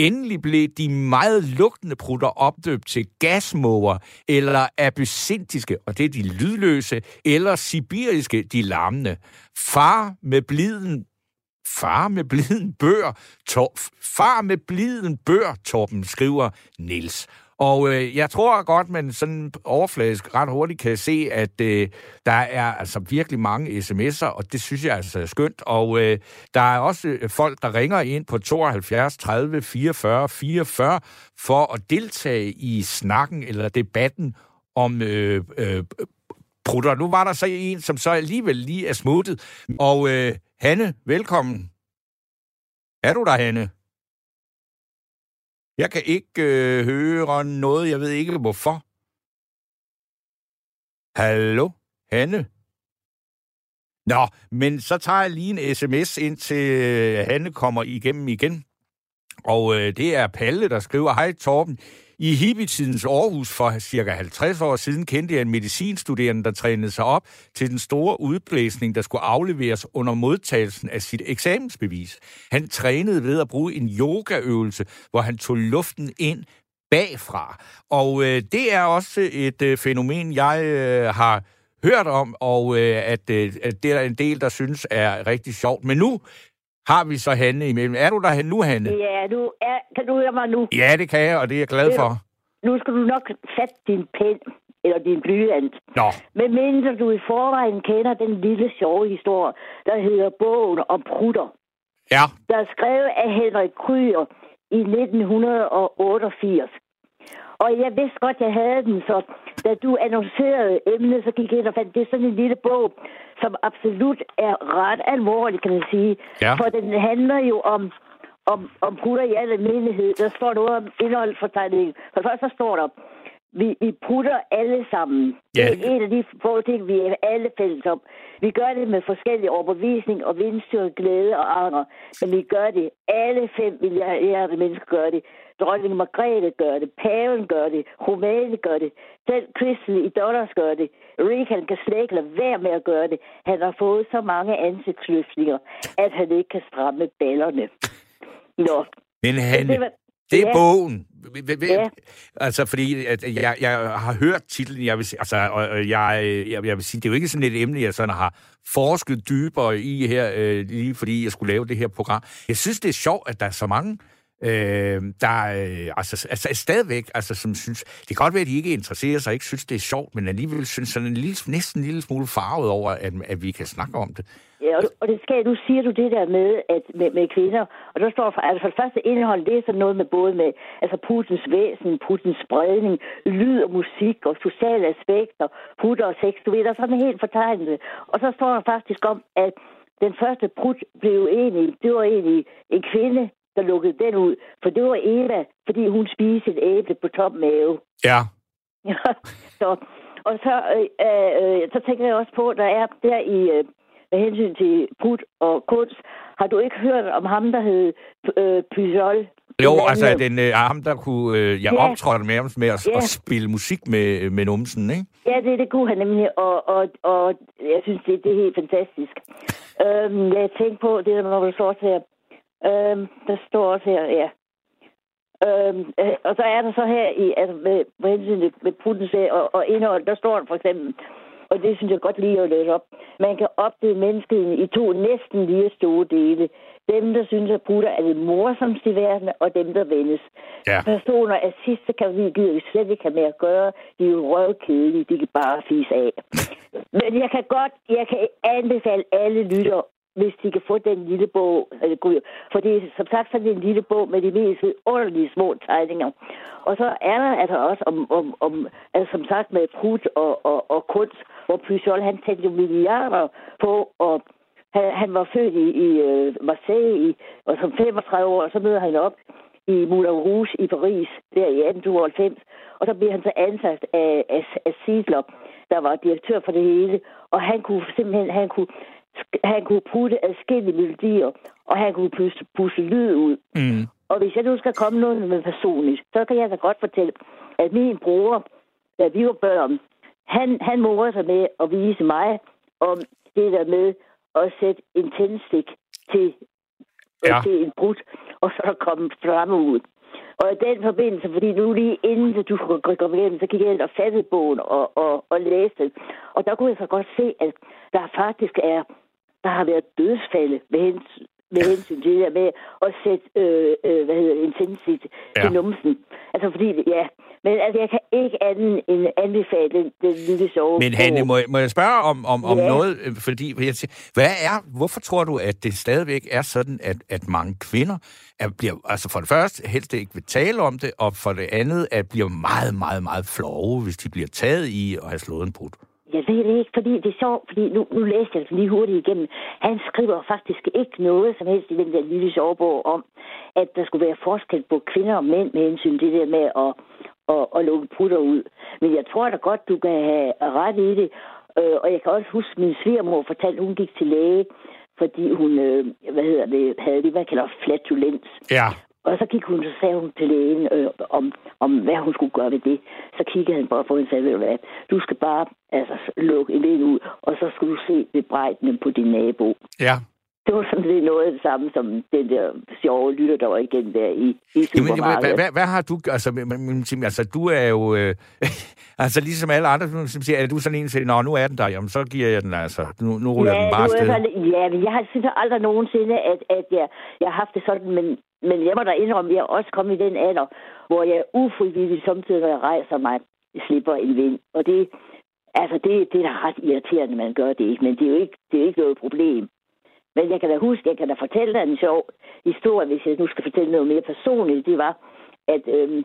Endelig blev de meget lugtende prutter opdøbt til gasmåger, eller abysintiske, og det er de lydløse, eller sibiriske, de larmende. Far med bliden Far med bliden bør, Torf, far med bliden bør, Torben, skriver Nils. Og øh, jeg tror godt, man sådan overfladisk ret hurtigt kan se, at øh, der er altså virkelig mange sms'er, og det synes jeg altså er skønt. Og øh, der er også øh, folk, der ringer ind på 72 30 44 44 for at deltage i snakken eller debatten om øh, øh, prutter. Nu var der så en, som så alligevel lige er smuttet. Og øh, Hanne, velkommen. Er du der, Hanne? Jeg kan ikke øh, høre noget. Jeg ved ikke, hvorfor. Hallo? Hanne? Nå, men så tager jeg lige en sms ind til øh, Hanne kommer igennem igen. Og øh, det er Palle, der skriver, Hej Torben, i hippietidens Aarhus for cirka 50 år siden kendte jeg en medicinstuderende, der trænede sig op til den store udblæsning, der skulle afleveres under modtagelsen af sit eksamensbevis. Han trænede ved at bruge en yogaøvelse, hvor han tog luften ind bagfra. Og øh, det er også et øh, fænomen, jeg øh, har hørt om, og øh, at, øh, at det er en del, der synes er rigtig sjovt. Men nu har vi så Hanne imellem. Er du der nu, Hanne? Ja, du er, kan du høre mig nu? Ja, det kan jeg, og det er jeg glad for. Nu skal du nok fatte din pen, eller din blyant. Nå, Men mindre du i forvejen kender den lille sjove historie, der hedder Bogen om Prutter, ja. der er skrevet af Henrik Kryer i 1988. Og jeg vidste godt, jeg havde den, så da du annoncerede emnet, så gik jeg ind og fandt, det er sådan en lille bog, som absolut er ret alvorlig, kan man sige. Ja. For den handler jo om, om, om prutter i al almindelighed. Der står noget om indholdsfortegnningen. For det første så står der, vi, vi putter alle sammen. Ja. Det er en af de få ting, vi er alle fælles om. Vi gør det med forskellige overbevisning og vindstyrke, glæde og anger. Men vi gør det. Alle fem milliarder mennesker gør det. Dronning Margrethe gør det. Paven gør det. Rumæne gør det. Selv Christel i Dollars gør det. Reagan kan slet ikke lade være med at gøre det. Han har fået så mange ansigtsløftninger, at han ikke kan stramme ballerne. Nå, Men Hanne, det var- det er ja. bogen. Ja. Altså, fordi at jeg, jeg har hørt titlen, jeg vil, sige- altså, og og jeg, jeg, jeg vil sige, det er jo ikke sådan et emne, jeg sådan har forsket dybere i her, øh, lige fordi jeg skulle lave det her program. Jeg synes, det er sjovt, at der er så mange, øh, øh, der øh, altså, altså stadigvæk, altså, som synes, det kan godt være, at de ikke interesserer sig, ikke synes, det er sjovt, men alligevel synes sådan en lille, næsten en lille smule farvet over, at, at vi kan snakke om det. Ja, og, og det skal, nu siger du det der med, at med, med kvinder, og der står for, altså for det første indhold, det er sådan noget med både med altså Putins væsen, Putins spredning, lyd og musik og sociale aspekter, putter og sex, du ved, der er sådan helt fortegnet. Og så står der faktisk om, at den første prut blev egentlig, det var egentlig en kvinde, der lukkede den ud, for det var Eva, fordi hun spiste et æble på tom mave. Ja, så, og så, øh, øh, så tænker jeg også på, der er der i øh, med hensyn til prut og kunst, har du ikke hørt om ham, der hed øh, Pysol? Jo, Den altså anden- den, øh, ham, der kunne øh, jeg Ja. optrådte med, med at, Ja. at spille musik med, med numsen, ikke? Ja, det, det kunne han nemlig, og, og, og jeg synes, det, det er helt fantastisk. øhm, jeg tænkte på, det der, når du står her, øhm, der står også her, ja. Øhm, øh, og så er der så her, i, altså med, med hensyn til med Putins og, og indhold, der står der for eksempel, og det synes jeg godt lige at læse op. Man kan opdele mennesket i to næsten lige store dele. Dem, der synes, at putter er det morsomste i verden, og dem, der vendes. Ja. Personer af sidste gider vi slet ikke have med at gøre. De er jo røvkedelige, de kan bare fise af. Men jeg kan godt, jeg kan anbefale alle lytter, hvis de kan få den lille bog. For det er som sagt sådan en lille bog med de mest underlige små tegninger. Og så er der altså også om, om, om altså som sagt med prut og, og, og kunst, hvor Pujol, han tænkte jo milliarder på, og han, han var født i, i øh, Marseille, i, og som 35 år, så møder han op i Moulin Rouge i Paris, der i 1892, og så bliver han så ansat af, af, af Siedler, der var direktør for det hele, og han kunne simpelthen, han kunne, han kunne putte adskillige melodier, og han kunne puste, puste lyd ud. Mm. Og hvis jeg nu skal komme noget med personligt, så kan jeg da godt fortælle, at min bror, da vi var børn, han, han morede sig med at vise mig om det der med at sætte en tændstik til, Ja. ja. til en brud, og så kommet flamme ud. Og i den forbindelse, fordi nu lige inden du skulle gå igennem, så gik jeg ind og fattede bogen og, og, og læste den. Og der kunne jeg så godt se, at der faktisk er, der har været dødsfalde med hensyn, med hensyn til det der med at sætte, øh, øh, hvad hedder en tændstik Ja. til numsen. Altså fordi, ja, men altså, jeg kan ikke andet end anbefale den, den lille sove. Men Hanne, må jeg, må jeg spørge om, om, om Ja. noget? øh, Fordi jeg siger, hvad er, hvorfor tror du, at det stadigvæk er sådan, at, at mange kvinder er, bliver, altså for det første helst ikke vil tale om det, og for det andet, at bliver meget, meget, meget flove, hvis de bliver taget i at have slået en brud? Jeg ved det ikke, fordi det er sjovt, fordi nu, nu læste jeg det lige hurtigt igennem. Han skriver faktisk ikke noget som helst i den der lille sovebog om, at der skulle være forskel på kvinder og mænd med hensyn til det der med at, at, at lukke putter ud. Men jeg tror da godt, du kan have ret i det. Øh, og jeg kan også huske, at min svigermor fortalte, at hun gik til læge, fordi hun, øh, hvad hedder det, havde det, man kalder flatulens. Ja. Og så gik hun, så sagde hun til lægen øh, om, om, hvad hun skulle gøre ved det. Så kiggede han bare på hende og sagde, ved du hvad, du skal bare altså, lukke en ud, og så skal du se bebrejdende på din nabo. Ja. Det var sådan lidt noget af det samme som den der sjove lytter, der var igen der i, i Jamen, hvad, supermarkedet. hvad, har du... Altså, altså du er jo... Øh, altså, ligesom alle andre, som siger, er du sådan en, siger, Nå, nu er den der, jamen, så giver jeg den, altså. Nu, nu ruller den bare afsted. ja, men jeg har synes aldrig nogensinde, at, at jeg, jeg har haft det sådan, men, men jeg må da indrømme, at jeg også kommet i den alder, hvor jeg ufrivilligt samtidig, når jeg rejser mig, slipper en vind. Og det, altså det, det er da ret irriterende, at man gør det, ikke? men det er jo ikke, det er jo ikke noget problem. Men jeg kan da huske, jeg kan da fortælle dig en sjov historie, hvis jeg nu skal fortælle noget mere personligt. Det var, at øhm,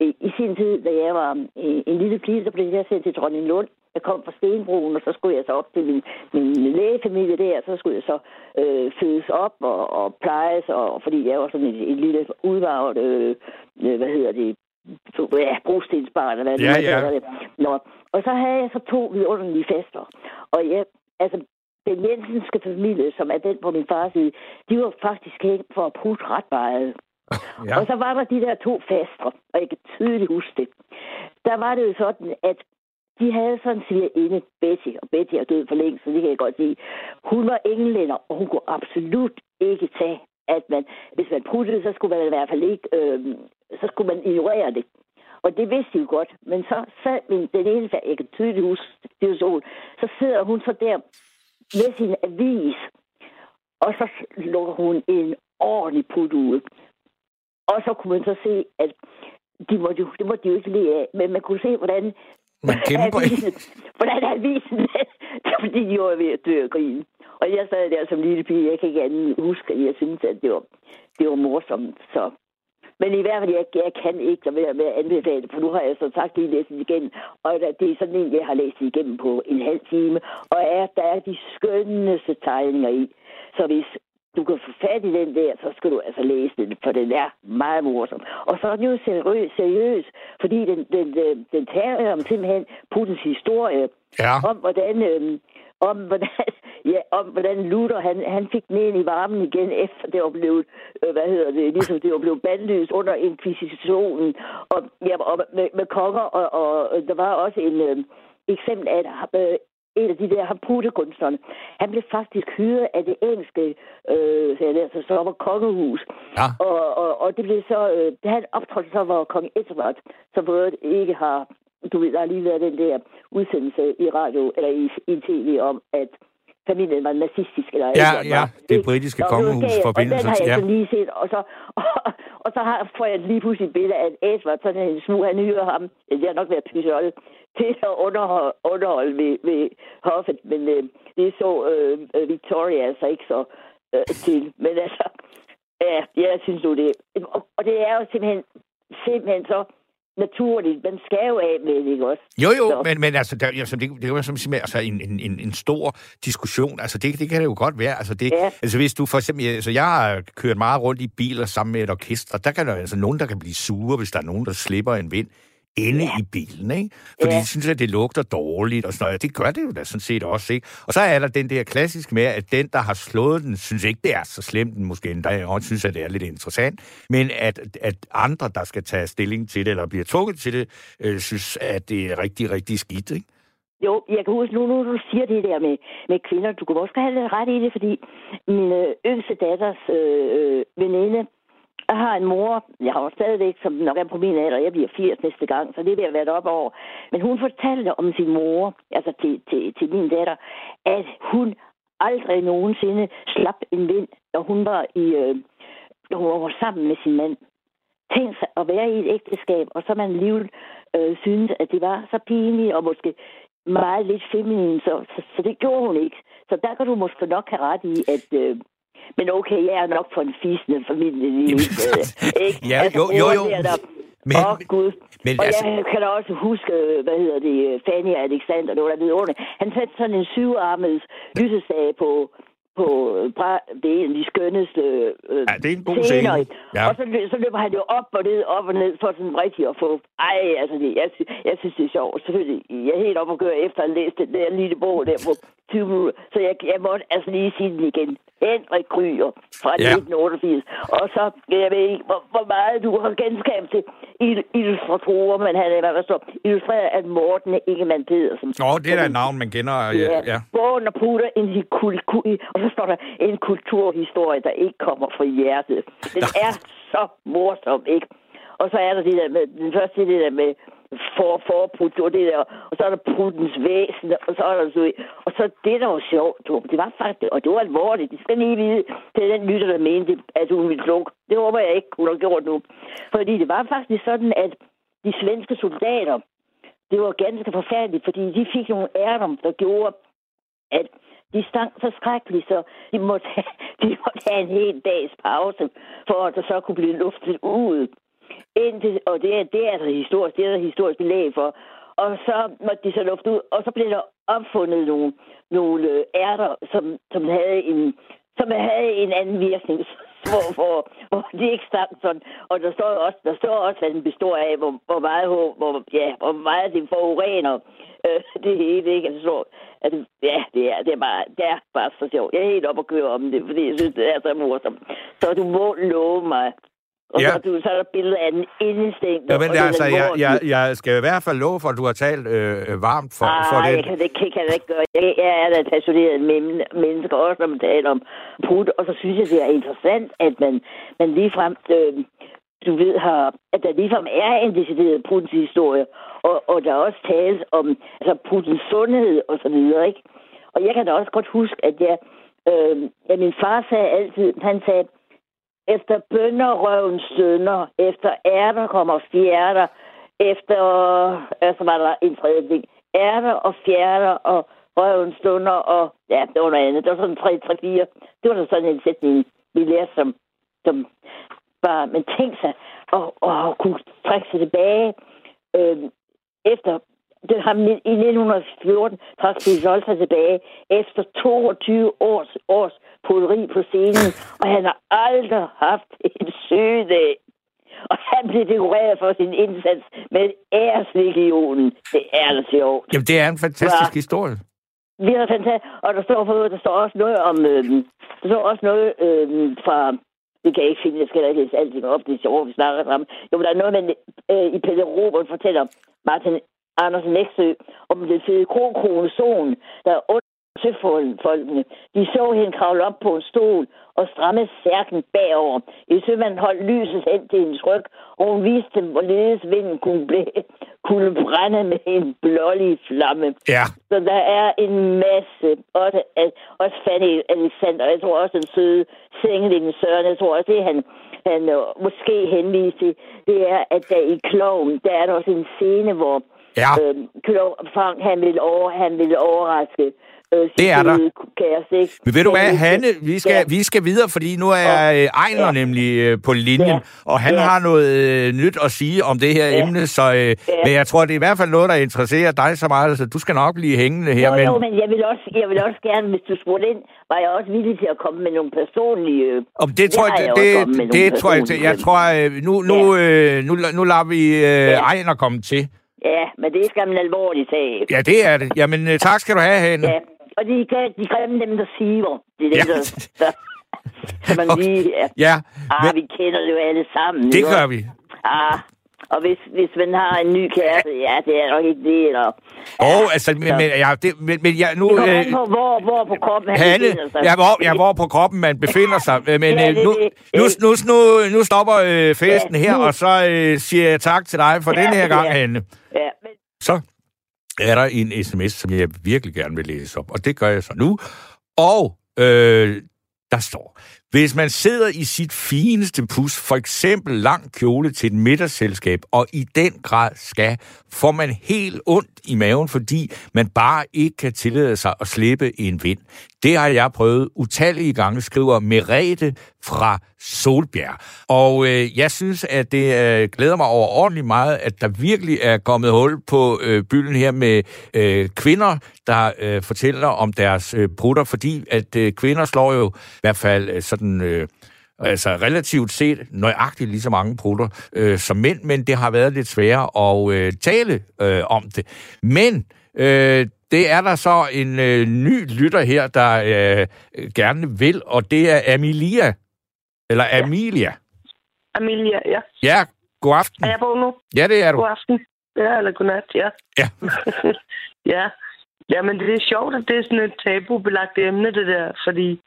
i, sin tid, da jeg var øh, en lille pige, så blev jeg sendt til Dronning Lund. Jeg kom fra Stenbroen, og så skulle jeg så op til min, min lægefamilie der, så skulle jeg så øh, fødes op og, og plejes, og, fordi jeg var sådan en, en lille udvarvet, øh, øh, hvad hedder det, ja, brostensbarn, eller hvad Ja, man ja. det. Nå. Og så havde jeg så to vidunderlige fester. Og jeg, altså, den jensenske familie, som er den på min fars side, de var faktisk hængt for at putte ret meget. Ja. Og så var der de der to faster, og jeg kan tydeligt huske det. Der var det jo sådan, at de havde sådan en svigerinde, Betty, og Betty er død for længe, så det kan jeg godt sige. Hun var englænder, og hun kunne absolut ikke tage, at man, hvis man puttede, så skulle man i hvert fald ikke, øh, så skulle man ignorere det. Og det vidste de jo godt. Men så sad min, den ene, jeg kan tydeligt huske situation, så sidder hun så der med sin avis, og så lukker hun en ordentlig put ud. Og så kunne man så se, at de måtte jo, det måtte de jo ikke lide af, men man kunne se, hvordan Man kæmper avisen, hvordan avisen, fordi de var ved at dø af grin. Og jeg sad der som lille pige, jeg kan ikke andet huske, at jeg synes, at det var, det var morsomt. Så. Men i hvert fald, jeg, jeg kan ikke lade være med at anbefale det, for nu har jeg så sagt lige læst det igen, og det er sådan en, jeg har læst igennem på en halv time, og er, der er de skønneste tegninger i. Så hvis du kan få fat i den der, så skal du altså læse den, for den er meget morsom. Og så er den jo seriøs, seriøs fordi den, den, den, den taler om simpelthen Putins historie, Ja. om hvordan, øh, om hvordan, ja, om hvordan Luther, han, han fik den ind i varmen igen, efter det var blevet, øh, hvad hedder det, ligesom det var blevet bandlyst under inkvisitionen, og, ja, og med, med konger, og, og der var også en øh, eksempel af, øh, en af de der hamputekunstnerne, han blev faktisk hyret af det engelske, øh, så jeg læser, så var kongehus. Ja. Og, og, og det blev så, øh, han optrådte så var kong Edward, som både ikke har, du ved, der har lige været den der udsendelse i radio, eller i, i tv om, at familien var nazistisk. Eller Ja, eller ja, det britiske Nå, kongehus forbindelse Og den har jeg ja. så lige set, og så, og, og så har, får jeg lige pludselig et billede af, at Edward, sådan en smug, han hyrer ham, det har nok været Pysol, til at underholde, underholde ved, ved hoffet, men øh, det så øh, øh, Victoria altså ikke så øh, til. Men altså, ja, jeg synes nu det. Og, og det er jo simpelthen, simpelthen så naturligt. Man skal jo af med det, ikke også? Jo, jo, Så- men, men altså, der, altså, det, det er jo som simpelthen altså, en, en, en, en stor diskussion. Altså, det, det kan det jo godt være. Altså, det, Ja. altså, hvis du for eksempel... Altså, jeg har kørt meget rundt i biler sammen med et orkester. Der kan der altså nogen, der kan blive sure, hvis der er nogen, der slipper en vind inde ja. i bilen, ikke? Fordi Ja. de synes, at det lugter dårligt og sådan noget. Det gør det jo da sådan set også, ikke? Og så er der den der klassisk med, at den, der har slået den, synes ikke, det er så slemt, den måske endda og synes, at det er lidt interessant. Men at, at andre, der skal tage stilling til det, eller bliver tvunget til det, øh, synes, at det er rigtig, rigtig skidt, ikke? Jo, jeg kan huske nu, nu du siger det der med, med kvinder. Du kan måske have lidt ret i det, fordi min øh, yngste datters øh, øh, veninde, jeg har en mor, jeg har jo stadigvæk, som nok er på min alder, jeg bliver 80 næste gang, så det er ved at være op over. Men hun fortalte om sin mor, altså til, til, til min datter, at hun aldrig nogensinde slap en vind, når hun var i, øh, når hun var sammen med sin mand. Tænk sig at være i et ægteskab, og så man alligevel øh, synes, at det var så pinligt, og måske meget lidt feminin, så, så, så det gjorde hun ikke. Så der kan du måske nok have ret i, at... Øh, men okay, jeg er nok for en fisende familie lige nu. Øh, ikke? Ja, jo, jo, jo. Der, Men- Åh, Gud. men og altså- jeg kan da også huske, hvad hedder det, Fanny Alexander, det var der vidunderligt. Han satte sådan en syvarmet lysestage på, på bra- det er en af de skønneste øh, Ja, det er en god scener. scene. Ja. Og så, så løber han jo op og ned, op og ned, for sådan rigtig at få... Ej, altså, det, jeg, jeg synes, det er sjovt. Selvfølgelig, jeg er helt op og gøre efter at have læst den der lille bog der på 20 minutter. Så jeg, jeg måtte altså lige sige den igen. Henrik Kryer fra Ja. 1988. Og så, jeg ved ikke, hvor, hvor meget du har genskab til il- illustratorer, men han er, hvad der står, illustreret af Morten Ingemann Pedersen. Nå, det er da et navn, man kender. Ja, ja. Bogen og putter en hi- kul- kul- og så står der en kulturhistorie, der ikke kommer fra hjertet. Den er så morsom, ikke? Og så er der det der med, den første det der med for, forput, og det der, og så er der puttens væsen, og så er der så, og så det, der var sjovt, det var faktisk, og det var alvorligt, det skal lige vide til den lytter, der mente, at hun ville slukke. Det håber jeg ikke, hun har gjort nu. Fordi det var faktisk sådan, at de svenske soldater, det var ganske forfærdeligt, fordi de fik nogle ærter, der gjorde, at de stank forskrækkeligt, så de måtte, have, de måtte have en hel dags pause, for at der så kunne blive luftet ud. Indtil, og det er, det er der historisk, det er der historisk belæg for. Og så måtte de så lufte ud, og så blev der opfundet nogle, nogle øh, ærter, som, som havde en som havde en anden virkning, hvor, hvor, hvor de ikke stank sådan. Og der står også, der står også, at den består af, hvor, hvor meget, hvor, ja, hvor meget det forurener øh, det hele, ikke? Altså, så, at, ja, det er, det, er bare, det er bare så sjovt. Jeg er helt op og køre om det, fordi jeg synes, det er så morsomt. Så du må love mig. Og Ja. så, du, så er der billede af den indestængte. Ja, men den altså, jeg, jeg, jeg skal i hvert fald love for, at du har talt øh, varmt for, ah, for det. kan det kan, kan det ikke gøre. Jeg, jeg er da passioneret men, mennesker, også når man taler om prut, og så synes jeg, det er interessant, at man, man ligefrem, øh, du ved, har, at der ligefrem er en decideret Putins historie, og, og der også tales om altså, Putins sundhed og så videre, ikke? Og jeg kan da også godt huske, at jeg, øh, ja, min far sagde altid, han sagde, efter bønderrøven sønder, efter ærter kommer fjerter, efter, altså var der en tredje ting, ærter og fjerter og røven stunder og, ja, det var noget andet. Det var sådan tre, tre, fire. Det var da sådan en sætning, vi lærte som, som bare, men tænk sig, og, og kunne trække sig tilbage, øh, efter det har i 1914 trak Pizol sig tilbage efter 22 års, års poleri på scenen, og han har aldrig haft en sygedag. Og han blev dekoreret for sin indsats med æreslegionen. Det er da sjovt. Jamen, det er en fantastisk Ja. historie. Vi har fantastisk, og der står, for, der står også noget om, øh, der står også noget øh, fra, det kan jeg ikke finde, jeg skal da ikke læse alting op, det er sjovt, vi snakker sammen. Jo, men der er noget, man øh, i Pelle Robert fortæller Martin Andersen Næksø om den fede krokroneson, der er under søfolkene. De så hende kravle op på en stol og stramme særken bagover. I sømanden holdt lyset hen til hendes ryg, og hun viste dem, hvorledes vinden kunne, blæ- kunne brænde med en blålig flamme. Ja, Så der er en masse, også, også Fanny Alexander, jeg tror også den søde sengelige Søren, jeg tror også det, han, han øh, måske henviste til, det er, at der i Kloven, der er der også en scene, hvor ja. øh, Klo- Frank, han vil, over, han vil overraske øh, Det er der. kæreste, ikke? Men ved du hvad, Han- Hanne, vi skal, Ja. vi skal videre, fordi nu er øh, Ejner Ja. nemlig øh, på linjen, Ja. og han Ja. har noget øh, nyt at sige om det her Ja. emne, så øh, men jeg tror, det er i hvert fald noget, der interesserer dig så meget, så du skal nok blive hængende her. Jo, men, jo, men jeg vil, også, jeg vil også gerne, hvis du spurgte ind, var jeg også villig til at komme med nogle personlige... om det, tror har jeg, jeg det, med det, det tror jeg, jeg tror, øh, nu, nu, øh, nu, nu lader vi øh, Ja. Ejner komme til. Ja, men det er skam en alvorlig sag. Ja, det er det. Jamen, øh, tak skal du have, Hanne. Ja, og de, kan- de grimme dem, der siver. Det er det, Ja. der, der, så man Okay. lige... Ja. Ja, Ah, men, vi kender det jo alle sammen. det gør vi. Ah, og hvis, hvis man har en ny kæreste, ja, det er nok ikke det, eller... Og altså, men, men, ja, det, men, men ja, nu... Det Øh, på, hvor, hvor på kroppen han Hanne, befinder sig. ja hvor, ja, hvor på kroppen man befinder sig. Øh, Men Ja, øh, det- nu, det- nu, det- nu, nu, nu stopper øh, festen Ja, her, nu- og så øh, siger jeg tak til dig for Ja, denne her gang, ja. Hanne. Ja, men Så er der en sms, som jeg virkelig gerne vil læse op, og det gør jeg så nu. Og øh, der står, Hvis man sidder i sit fineste pus, for eksempel lang kjole til et middagsselskab, og i den grad skal, får man helt ondt i maven, fordi man bare ikke kan tillade sig at slippe en vind. Det har jeg prøvet utallige gange, skriver Merete fra Solbjerg. Og øh, jeg synes, at det øh, glæder mig overordentligt meget, at der virkelig er kommet hul på øh, bylden her med øh, kvinder, der øh, fortæller om deres øh, brutter, fordi at øh, kvinder slår jo i hvert fald øh, sådan... Øh, Altså relativt set nøjagtigt lige så mange brutter øh, som mænd, men det har været lidt sværere at øh, tale øh, om det. Men øh, det er der så en øh, ny lytter her, der øh, gerne vil, og det er Amelia. Eller Amelia. Amelia, ja. Ja, god aften. Er jeg på nu? Ja, det er du. God aften. Ja, eller godnat, ja. Ja. ja. Ja, men det er sjovt, at det er sådan et tabubelagt emne, det der, fordi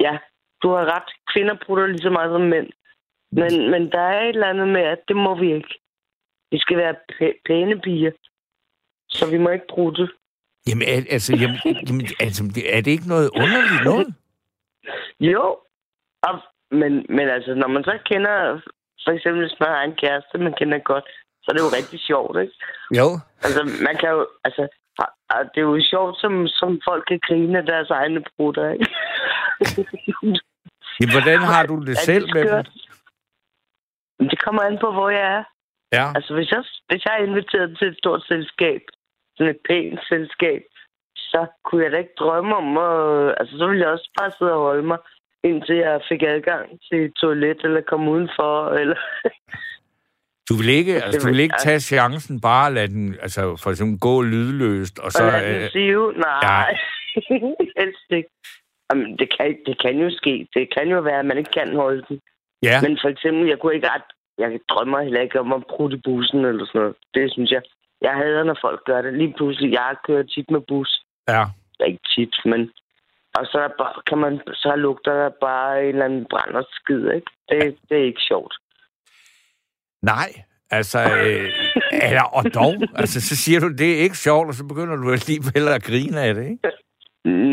ja, du har ret. Kvinder bruger lige så meget som mænd. Men, men der er et eller andet med, at det må vi ikke. Vi skal være pæ- pæne piger. Så vi må ikke bruge det. Jamen, al- altså, jamen, jamen, altså, er det ikke noget underligt noget? Jo. Og, men, men altså, når man så kender... For eksempel, hvis man har en kæreste, man kender godt, så er det jo rigtig sjovt, ikke? Jo. Altså, man kan jo... Altså, det er jo sjovt, som, som folk kan grine af deres egne brutter, ikke? Jamen, hvordan har du det Er selv med dem? Det kommer an på, hvor jeg er. Ja. Altså, hvis jeg, hvis jeg er inviteret til et stort selskab, sådan et pænt selskab, så kunne jeg da ikke drømme om at... Altså, så ville jeg også bare sidde og holde mig, indtil jeg fik adgang til et toilet, eller komme udenfor, eller... Du vil ikke, altså, du vil ikke tage chancen bare at lade den, altså for eksempel gå lydløst, og så... Så, lad Øh, den sive? Nej, helst ikke. Jamen, det kan, det kan jo ske. Det kan jo være, at man ikke kan holde den. ja, Men for eksempel, jeg kunne ikke ret... Jeg drømmer heller ikke om at prutte bussen eller sådan noget. Det synes jeg... Jeg hader, når folk gør det. Lige pludselig, jeg kører tit med bus. ja. Ikke tit, men... Og så, er der bare, kan man, så lugter der bare en eller anden brand og skid, ikke? Det, det er ikke sjovt. Nej, altså, øh, eller, og dog, altså, så siger du, det er ikke sjovt, og så begynder du alligevel at grine af det, ikke?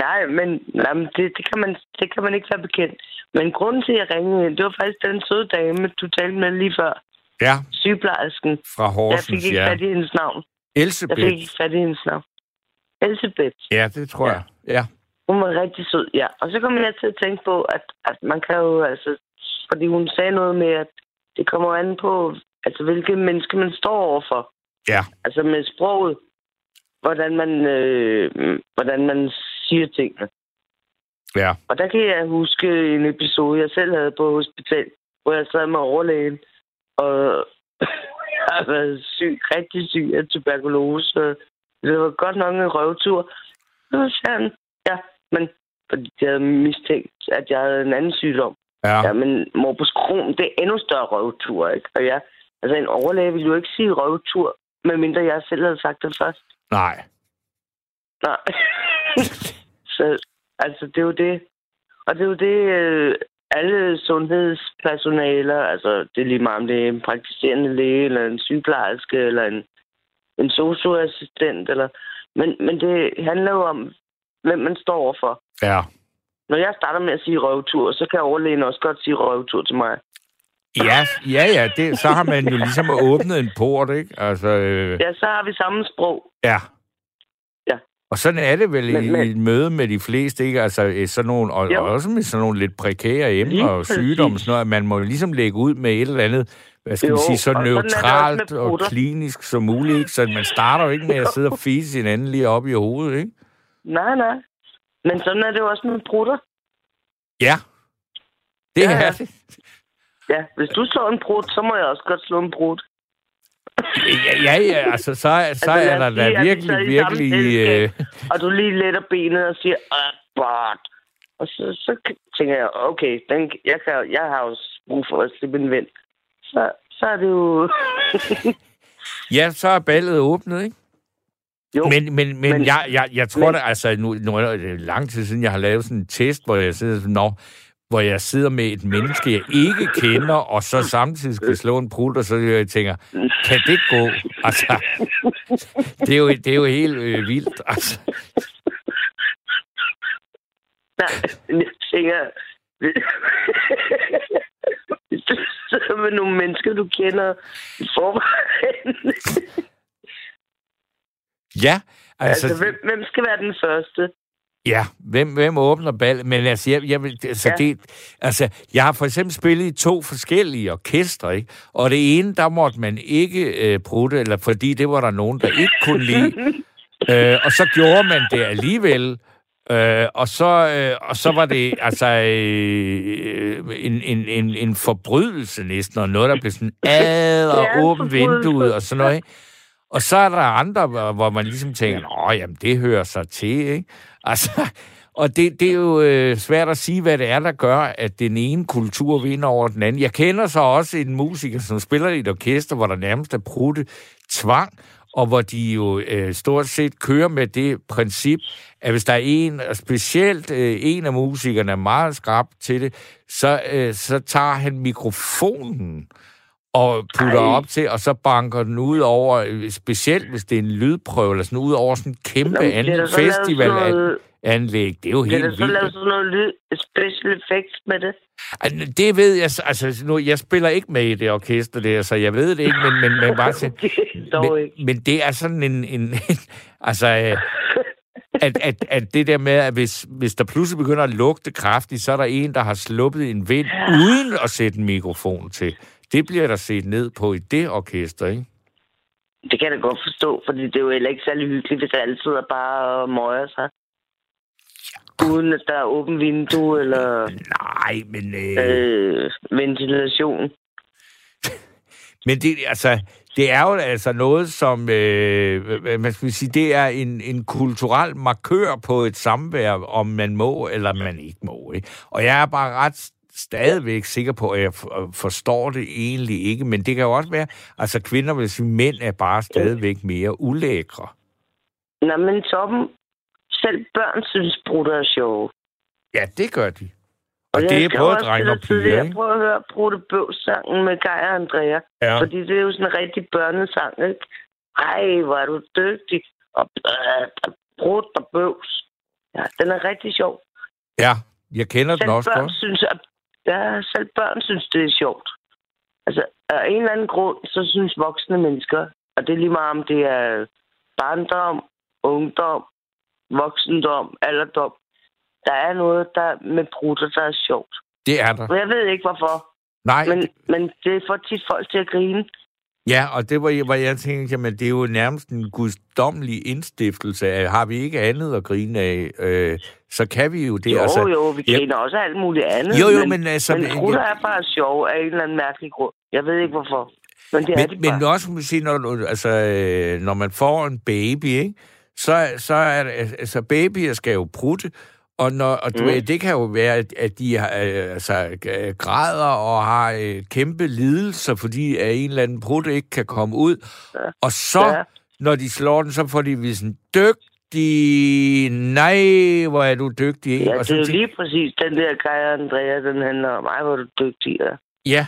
Nej, men, nej, men det, det, kan man, det kan man ikke være bekendt. Men grunden til, at jeg ringede det var faktisk den søde dame, du talte med lige før. Ja, Sygeplejersken. fra Jeg fik Horsens, ikke ja. fat i hendes navn. Jeg fik Elsebeth. ikke fat i hendes navn. Elisabeth. Ja, det tror jeg. Ja. Hun var rigtig sød, ja. Og så kom jeg til at tænke på, at, at man kan jo, altså... Fordi hun sagde noget med, at det kommer an på, altså hvilke mennesker man står overfor. Ja. Altså med sproget. Hvordan man, øh, hvordan man siger tingene. Ja. Og der kan jeg huske en episode, jeg selv havde på hospital, hvor jeg sad med overlægen, og har været syg, rigtig syg af tuberkulose. Det var godt nok en røvtur. Så sagde han, ja, men fordi de havde mistænkt, at jeg havde en anden sygdom. Ja. Ja, men morbus Crohn, det er endnu større røvtur, ikke? Og jeg, altså en overlæge ville jo ikke sige røvtur, medmindre jeg selv havde sagt det først. Nej. Nej. så altså, det er jo det. Og det er jo det, øh, alle sundhedspersonaler, altså det er lige meget om det er en praktiserende læge, eller en sygeplejerske, eller en, en socioassistent, eller... Men, men det handler jo om, hvem man står overfor. Ja. Når jeg starter med at sige røvtur, så kan overlægen også godt sige røvtur til mig. Ja, ja, ja, det, så har man jo ligesom åbnet en port, ikke? Altså, øh, Ja, så har vi samme sprog. ja. Og sådan er det vel Men- i, men- i et møde med de fleste, ikke? Altså, sådan nogle, og, Jo. og også med sådan nogle lidt prekære emner og sygdomme, sådan noget, at man må ligesom lægge ud med et eller andet, hvad skal Jo, man sige, så og sådan neutralt med og klinisk som muligt, ikke? Så man starter jo ikke med at sidde og fise hinanden lige op i hovedet, ikke? Nej, nej. Men sådan er det jo også med brutter. Ja. Det Ja, er ja. det. Ja, hvis du slår en brud, så må jeg også godt slå en brud. Ja, ja, ja, altså, så, så Altså, er der da virkelig, så i samme virkelig... Øh. Og du lige letter benet og siger, ah, bot. Og så, så tænker jeg, okay, den, jeg, kan, jeg har jo brug for at slippe en ven. Så, så er det jo... ja, så er ballet åbnet, ikke? jo, Men, men, men, men- jeg, jeg, jeg tror men- da, altså, nu, nu er det lang tid siden, jeg har lavet sådan en test, hvor jeg sidder sådan, Nå, hvor jeg sidder med et menneske, jeg ikke kender, og så samtidig skal slå en prut, og så jeg tænker, kan det gå? Altså, det er jo, det er jo helt øh, vildt. Altså, nej, jeg tænker, Hvis du sidder med nogle mennesker, du kender i forvejen. Ja, altså... altså, hvem, hvem skal være den første? Ja, hvem, hvem åbner ballet? Men altså, jeg, jeg, altså, Ja. det, altså, jeg har for eksempel spillet i to forskellige orkestre, ikke? Og det ene, der måtte man ikke øh, prutte, eller fordi det var der nogen, der ikke kunne lide. øh, og så gjorde man det alligevel. Øh, og, så, øh, og så var det altså øh, en, en, en, en forbrydelse næsten, og noget, der blev sådan ad og Ja, en åbent vinduet og sådan noget. Ikke? Og så er der andre, hvor man ligesom tænker, nå, jamen, det hører sig til, ikke? Altså, og det, det er jo øh, svært at sige, hvad det er, der gør, at den ene kultur vinder over den anden. Jeg kender så også en musiker, som spiller i et orkester, hvor der nærmest er prutte tvang, og hvor de jo øh, stort set kører med det princip, at hvis der er en, og specielt øh, en af musikerne er meget skrab til det, så, øh, så tager han mikrofonen og putter Ej. op til, og så banker den ud over, specielt hvis det er en lydprøve, eller sådan ud over sådan en kæmpe Nå, an, festivalanlæg. Det er jo helt der så lavet vildt. sådan noget lyd, special effects med det? Det ved jeg, så- altså nu, jeg spiller ikke med i det orkester der, så jeg ved det ikke, men, men, men bare til, men, men det er sådan en, en, en altså, øh, at, at, at det der med, at hvis, hvis der pludselig begynder at lugte kraftigt, så er der en, der har sluppet en vind, uden at sætte en mikrofon til. Det bliver der set ned på i det orkester, ikke? Det kan jeg da godt forstå, fordi det er jo heller ikke særlig hyggeligt, hvis alle sidder bare og møger sig. Uden at der er åben vindue eller Nej, men... Øh, øh, ventilation. Men det, altså, det er jo altså noget, som, øh, hvad skal sige, det er en, en kulturel markør på et samvær, om man må eller man ikke må. Ikke? Og jeg er bare ret stadigvæk sikker på, at jeg for- forstår det egentlig ikke, men det kan jo også være, altså kvinder vil sige, mænd er bare stadigvæk mere ulækre. Nå, men Toppen, selv børn synes, brutter er sjove. Ja, det gør de. Og jeg det er både også drenge til og piger, ikke? Prøv at høre Brutte Bøvs-sangen med Geir og Andrea. Ja. Fordi det er jo sådan en rigtig børnesang, ikke? Ej, hvor er du dygtig. Og øh, Brut og Bøvs. Ja, den er rigtig sjov. ja, jeg kender den Selv også børn godt. synes, at, ja, selv børn synes, det er sjovt. Altså, af en eller anden grund, så synes voksne mennesker, og det er lige meget om det er barndom, ungdom, voksendom, alderdom, der er noget der med brutter, der er sjovt. Det er der. Og jeg ved ikke, hvorfor, Nej, men, men det får tit folk til at grine. Ja, og det var, hvor jeg tænkte, jamen det er jo nærmest en guddommelig indstiftelse af, har vi ikke andet at grine af, øh, så kan vi jo det. Jo, altså, jo, vi ja. griner også alt muligt andet. Jo, jo, men, men altså... men brutter er bare sjov af en eller anden mærkelig grund. Jeg ved ikke, hvorfor. Men det er de men, bare. men også må man sige, når, du- altså, øh, når man får en baby, ikke? Så, så er det, altså babyer skal jo prutte, og, når, og du, Mm. det kan jo være, at, de øh, altså, øh, græder og har øh, kæmpe lidelser, fordi at en eller anden prut ikke kan komme ud. Ja. Og så, Ja. når de slår den, så får de vist en dygtig, nej, hvor er du dygtig. Ja, og det så er jo lige præcis den der Kaja Andrea, den handler om, ej, hvor er du dygtig. Ja. Ja,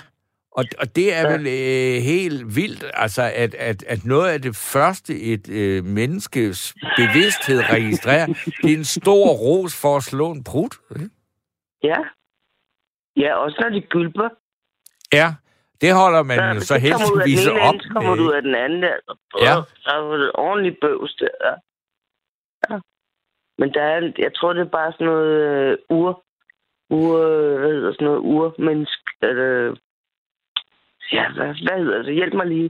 og, og det er Ja. vel øh, helt vildt, altså at, at, at noget af det første, et øh, menneskes bevidsthed registrerer, det er en stor ros for at slå en prut. ikke? ja. Ja, også når de gylper. Ja, det holder man Ja, så heldigvis op ende, så kommer med. du ud af den anden der. Så, Ja. så er det ordentligt bøvs der. Ja. ja. Men der er, jeg tror, det er bare sådan noget øh, ur, ur, hvad hedder sådan noget, urmennesk, eller, ja, hvad, hvad hedder det? Hjælp mig lige.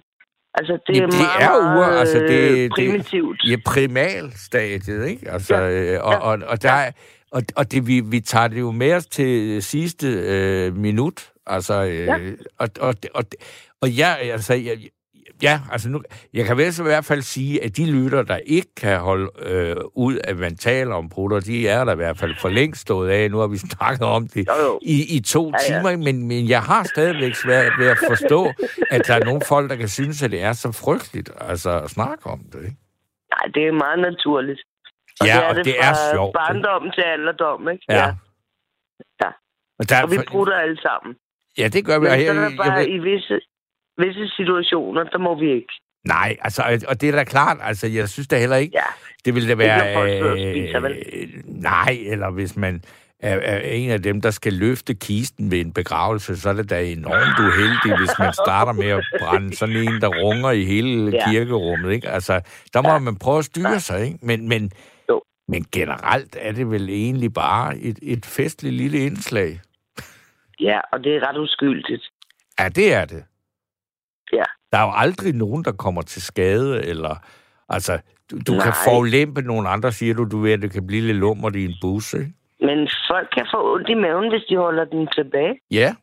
Altså, det Jamen, er det meget, er ur, meget altså, det- øh, det- primitivt. Ja, primalstadiet, ikke? Altså, Ja. ja. og, Ja. og, og, der, er- og, og det, vi, vi tager det jo med os til sidste øh, minut. Altså, øh, Ja. og, og, og, og jeg, altså, jeg, ja, altså nu, jeg kan vist i hvert fald sige, at de lytter, der ikke kan holde øh, ud, at man taler om brutter, de er der i hvert fald for længst stået af. Nu har vi snakket om det Jo, jo. i, i to Ja, ja. timer, men, men jeg har stadigvæk svært ved at forstå, at der er nogle folk, der kan synes, at det er så frygteligt altså, at snakke om det. Ikke? Nej, det er meget naturligt. Og Ja, det er og det, det er sjovt, ikke? barndom til alderdom, ikke? Ja. Ja. Og, der, Og vi bruger alle sammen. Ja, det gør vi. Men og så er der jeg bare ved- i visse, visse situationer, der må vi ikke. Nej, altså, og det er da klart, altså, jeg synes da heller ikke, Ja. det ville da Ikke, være... folk sidder og spiser, vel? øh, nej, eller hvis man er, er en af dem, der skal løfte kisten ved en begravelse, så er det da enormt uheldigt, hvis man starter med at brænde sådan en, der runger i hele Ja. kirkerummet. Ikke? Altså, der må Ja. man prøve at styre sig, ikke? Men, men, Jo. men generelt er det vel egentlig bare et, et festligt lille indslag. Ja, og det er ret uskyldigt. Ja, det er det. Ja. Der er jo aldrig nogen, der kommer til skade, eller... Altså, du, du kan forulempe nogle andre, siger du, du ved, at det kan blive lidt lummert i en bus, ikke? Men folk kan få ondt i maven, hvis de holder den tilbage. Ja.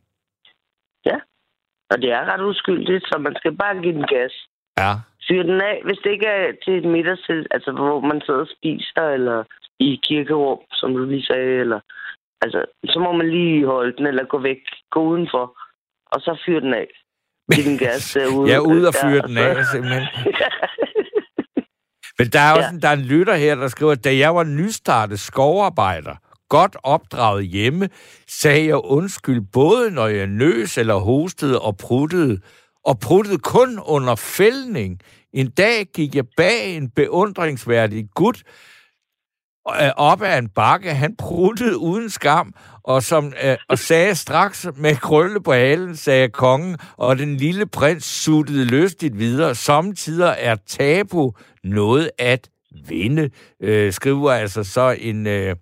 Og det er ret uskyldigt, så man skal bare give den gas. Ja. Fyr den af, hvis det ikke er til et middagstid, altså hvor man sidder og spiser, eller i kirkerum, som du lige sagde, eller... Altså, så må man lige holde den, eller gå væk, gå udenfor, og så fyr den af. Giv den gas derude. Jeg er ude og fyre den af, simpelthen. Men der er også Ja. en, der er en lytter her, der skriver, da jeg var nystartet skovarbejder, godt opdraget hjemme, sagde jeg undskyld både når jeg nøs eller hostede og pruttede, og pruttede kun under fældning. En dag gik jeg bag en beundringsværdig gut øh, op ad en bakke. Han pruttede uden skam, og, som, øh, og sagde straks med krølle på halen, sagde kongen, og den lille prins suttede lystigt videre. Samtidig er tabu noget at vinde, øh, skriver altså så en... Øh,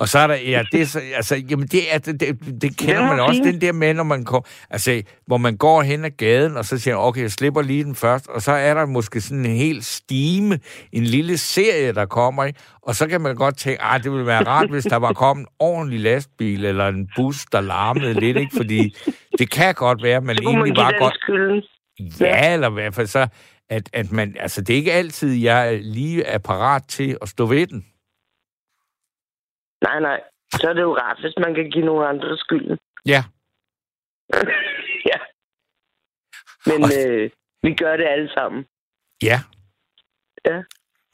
og så er der, ja, det er så, altså, jamen det, er, det, det, det kender man også, den der med, når man går, altså, hvor man går hen ad gaden, og så siger okay, jeg slipper lige den først, og så er der måske sådan en hel stime, en lille serie, der kommer, ikke? og så kan man godt tænke, ah, det ville være rart, hvis der var kommet en ordentlig lastbil, eller en bus, der larmede lidt, ikke? fordi det kan godt være, at man egentlig bare godt, skylden. ja, eller i hvert fald så, at, at man, altså det er ikke altid, jeg lige er parat til at stå ved den. Nej, nej. Så er det jo rart, hvis man kan give nogle andre skylden. Ja. ja. Men øh, vi gør det alle sammen. Ja. Ja.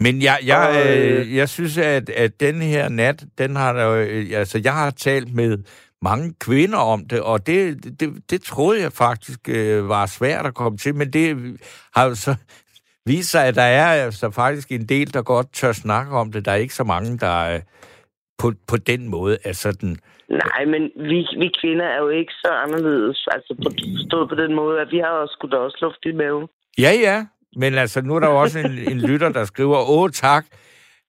Men jeg, jeg, Og, øh, øh, jeg synes, at, at den her nat, den har øh, altså jeg har talt med mange kvinder om det, og det, det, det troede jeg faktisk øh, var svært at komme til, men det har jo så vist sig, at der er altså faktisk en del, der godt tør snakke om det. Der er ikke så mange, der øh, på, på den måde er sådan... Nej, men vi, vi kvinder er jo ikke så anderledes. Altså på, stået på den måde, at vi har også sgu da også luft i maven. Ja, ja, men altså nu er der jo også en, en lytter, der skriver, åh tak,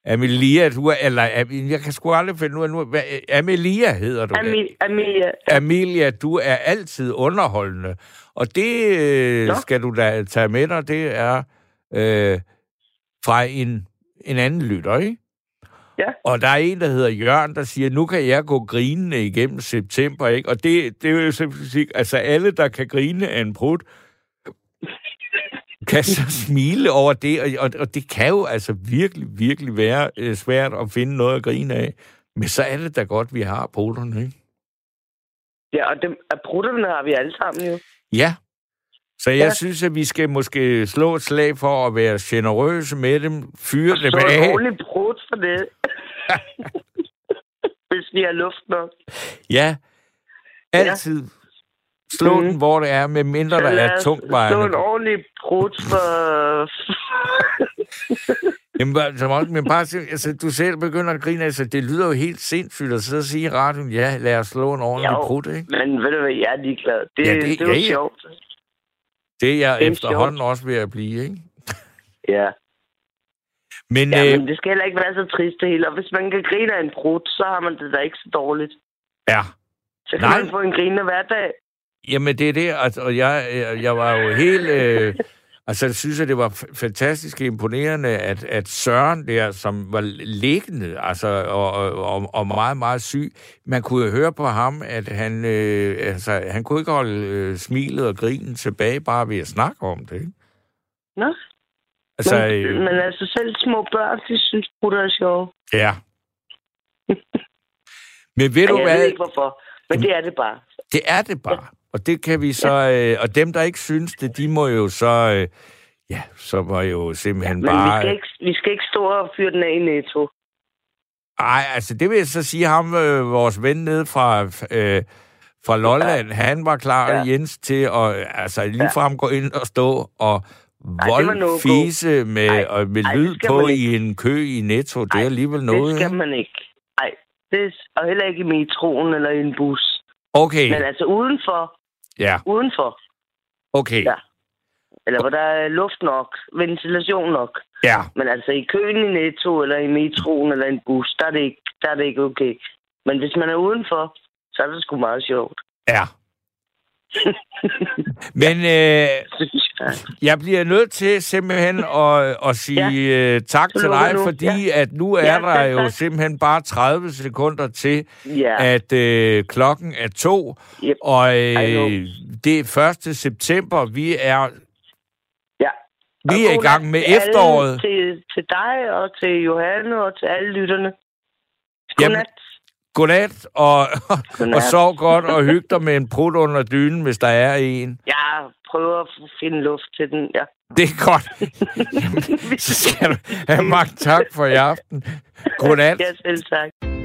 Amelia, du er, eller jeg kan sgu aldrig finde ud af nu, hvad, Amelia hedder du. Ami, Amelia, Amelia, du er altid underholdende. Og det øh, skal du da tage med dig, det er øh, fra en, en anden lytter, ikke? Ja. Og der er en, der hedder Jørgen, der siger, nu kan jeg gå grinende igennem september, ikke? Og det, det er jo simpelthen sige, altså alle, der kan grine af en brud, kan så smile over det, og, og, og det kan jo altså virkelig, virkelig være øh, svært at finde noget at grine af. Men så er det da godt, vi har bruderne, ikke? ja, og dem, at brutterne har vi alle sammen jo. Ja. Så jeg Ja. ja. synes, at vi skal måske slå et slag for at være generøse med dem, fyre dem Så af. en ordentlig brud for det. Hvis vi har luft nok. Ja. Altid slå Mhm. den, hvor det er, med mindre der er tungt Slå en vejende. ordentlig brud for... Jamen, bare- men bare, altså, du selv begynder at grine, altså, det lyder jo helt sindssygt og sige i radioen, ja, lad os slå en ordentlig brud, ikke? Men ved du hvad, jeg er ligeglad. Det, Ja, ja, det- det, det er jo ja, ja. sjovt. Det er jeg Det er efterhånden også ved at blive, ikke? Ja. Men, ja, øh, men det skal heller ikke være så trist det hele. Og hvis man kan grine af en brud, så har man det da ikke så dårligt. ja, Så kan Nej. man få en grine hver dag. Jamen, det er det, altså, og jeg, jeg, jeg var jo helt... Øh, altså, jeg synes, at det var fantastisk imponerende, at, at Søren der, som var liggende, altså, og, og, og- meget, meget syg, man kunne jo høre på ham, at han, øh, altså, han kunne ikke holde øh, smilet og grinen tilbage, bare ved at snakke om det, ikke? Nå, Altså, men, øh, men altså selv små børn, de synes, brutter er sjove. ja. Men ved du jeg hvad? ved ikke hvorfor, men det er det bare. Det er det bare. Og det kan vi så... Øh, og dem, der ikke synes det, de må jo så... Øh, ja, så må jo simpelthen Men bare... vi, skal ikke, vi skal ikke stå og fyre den af i netto. Ej, altså det vil jeg så sige, ham, øh, vores ven nede fra, øh, fra Lolland, han var klar, Ja. ja. Jens, til at altså, ligefrem gå ind og stå og det var voldfise med, Ej, og med ej, det lyd skal på i en kø i Netto. Det er Ej, alligevel Det noget. skal ikke? man ikke. Nej, Det er, og heller ikke i metroen eller i en bus. Okay, Men altså udenfor. Ja, Udenfor. okay. Ja. Eller hvor der er luft nok, ventilation nok. Ja, Men altså i køen i Netto, eller i metroen, eller en bus, der er det ikke, der er det ikke okay. Men hvis man er udenfor, så er det sgu meget sjovt. ja. Men øh, jeg. bliver nødt til simpelthen at, at sige ja. tak Så til dig, fordi at nu er Ja, der tak, jo tak. simpelthen bare 30 sekunder til, Ja, at øh, klokken er to, Yep. og øh, det er 1. september. Vi er, ja. vi er i gang med til alle, efteråret. Til, til dig og til Johanne og til alle lytterne. Jamen, Godnat. Godnat, og, Godnat. og sov godt og hyg dig med en prut under dynen, hvis der er en. Jeg prøver at finde luft til den, ja. Det er godt. Jamen, så skal du have mange tak for i aften. Godnat. Ja, selv tak.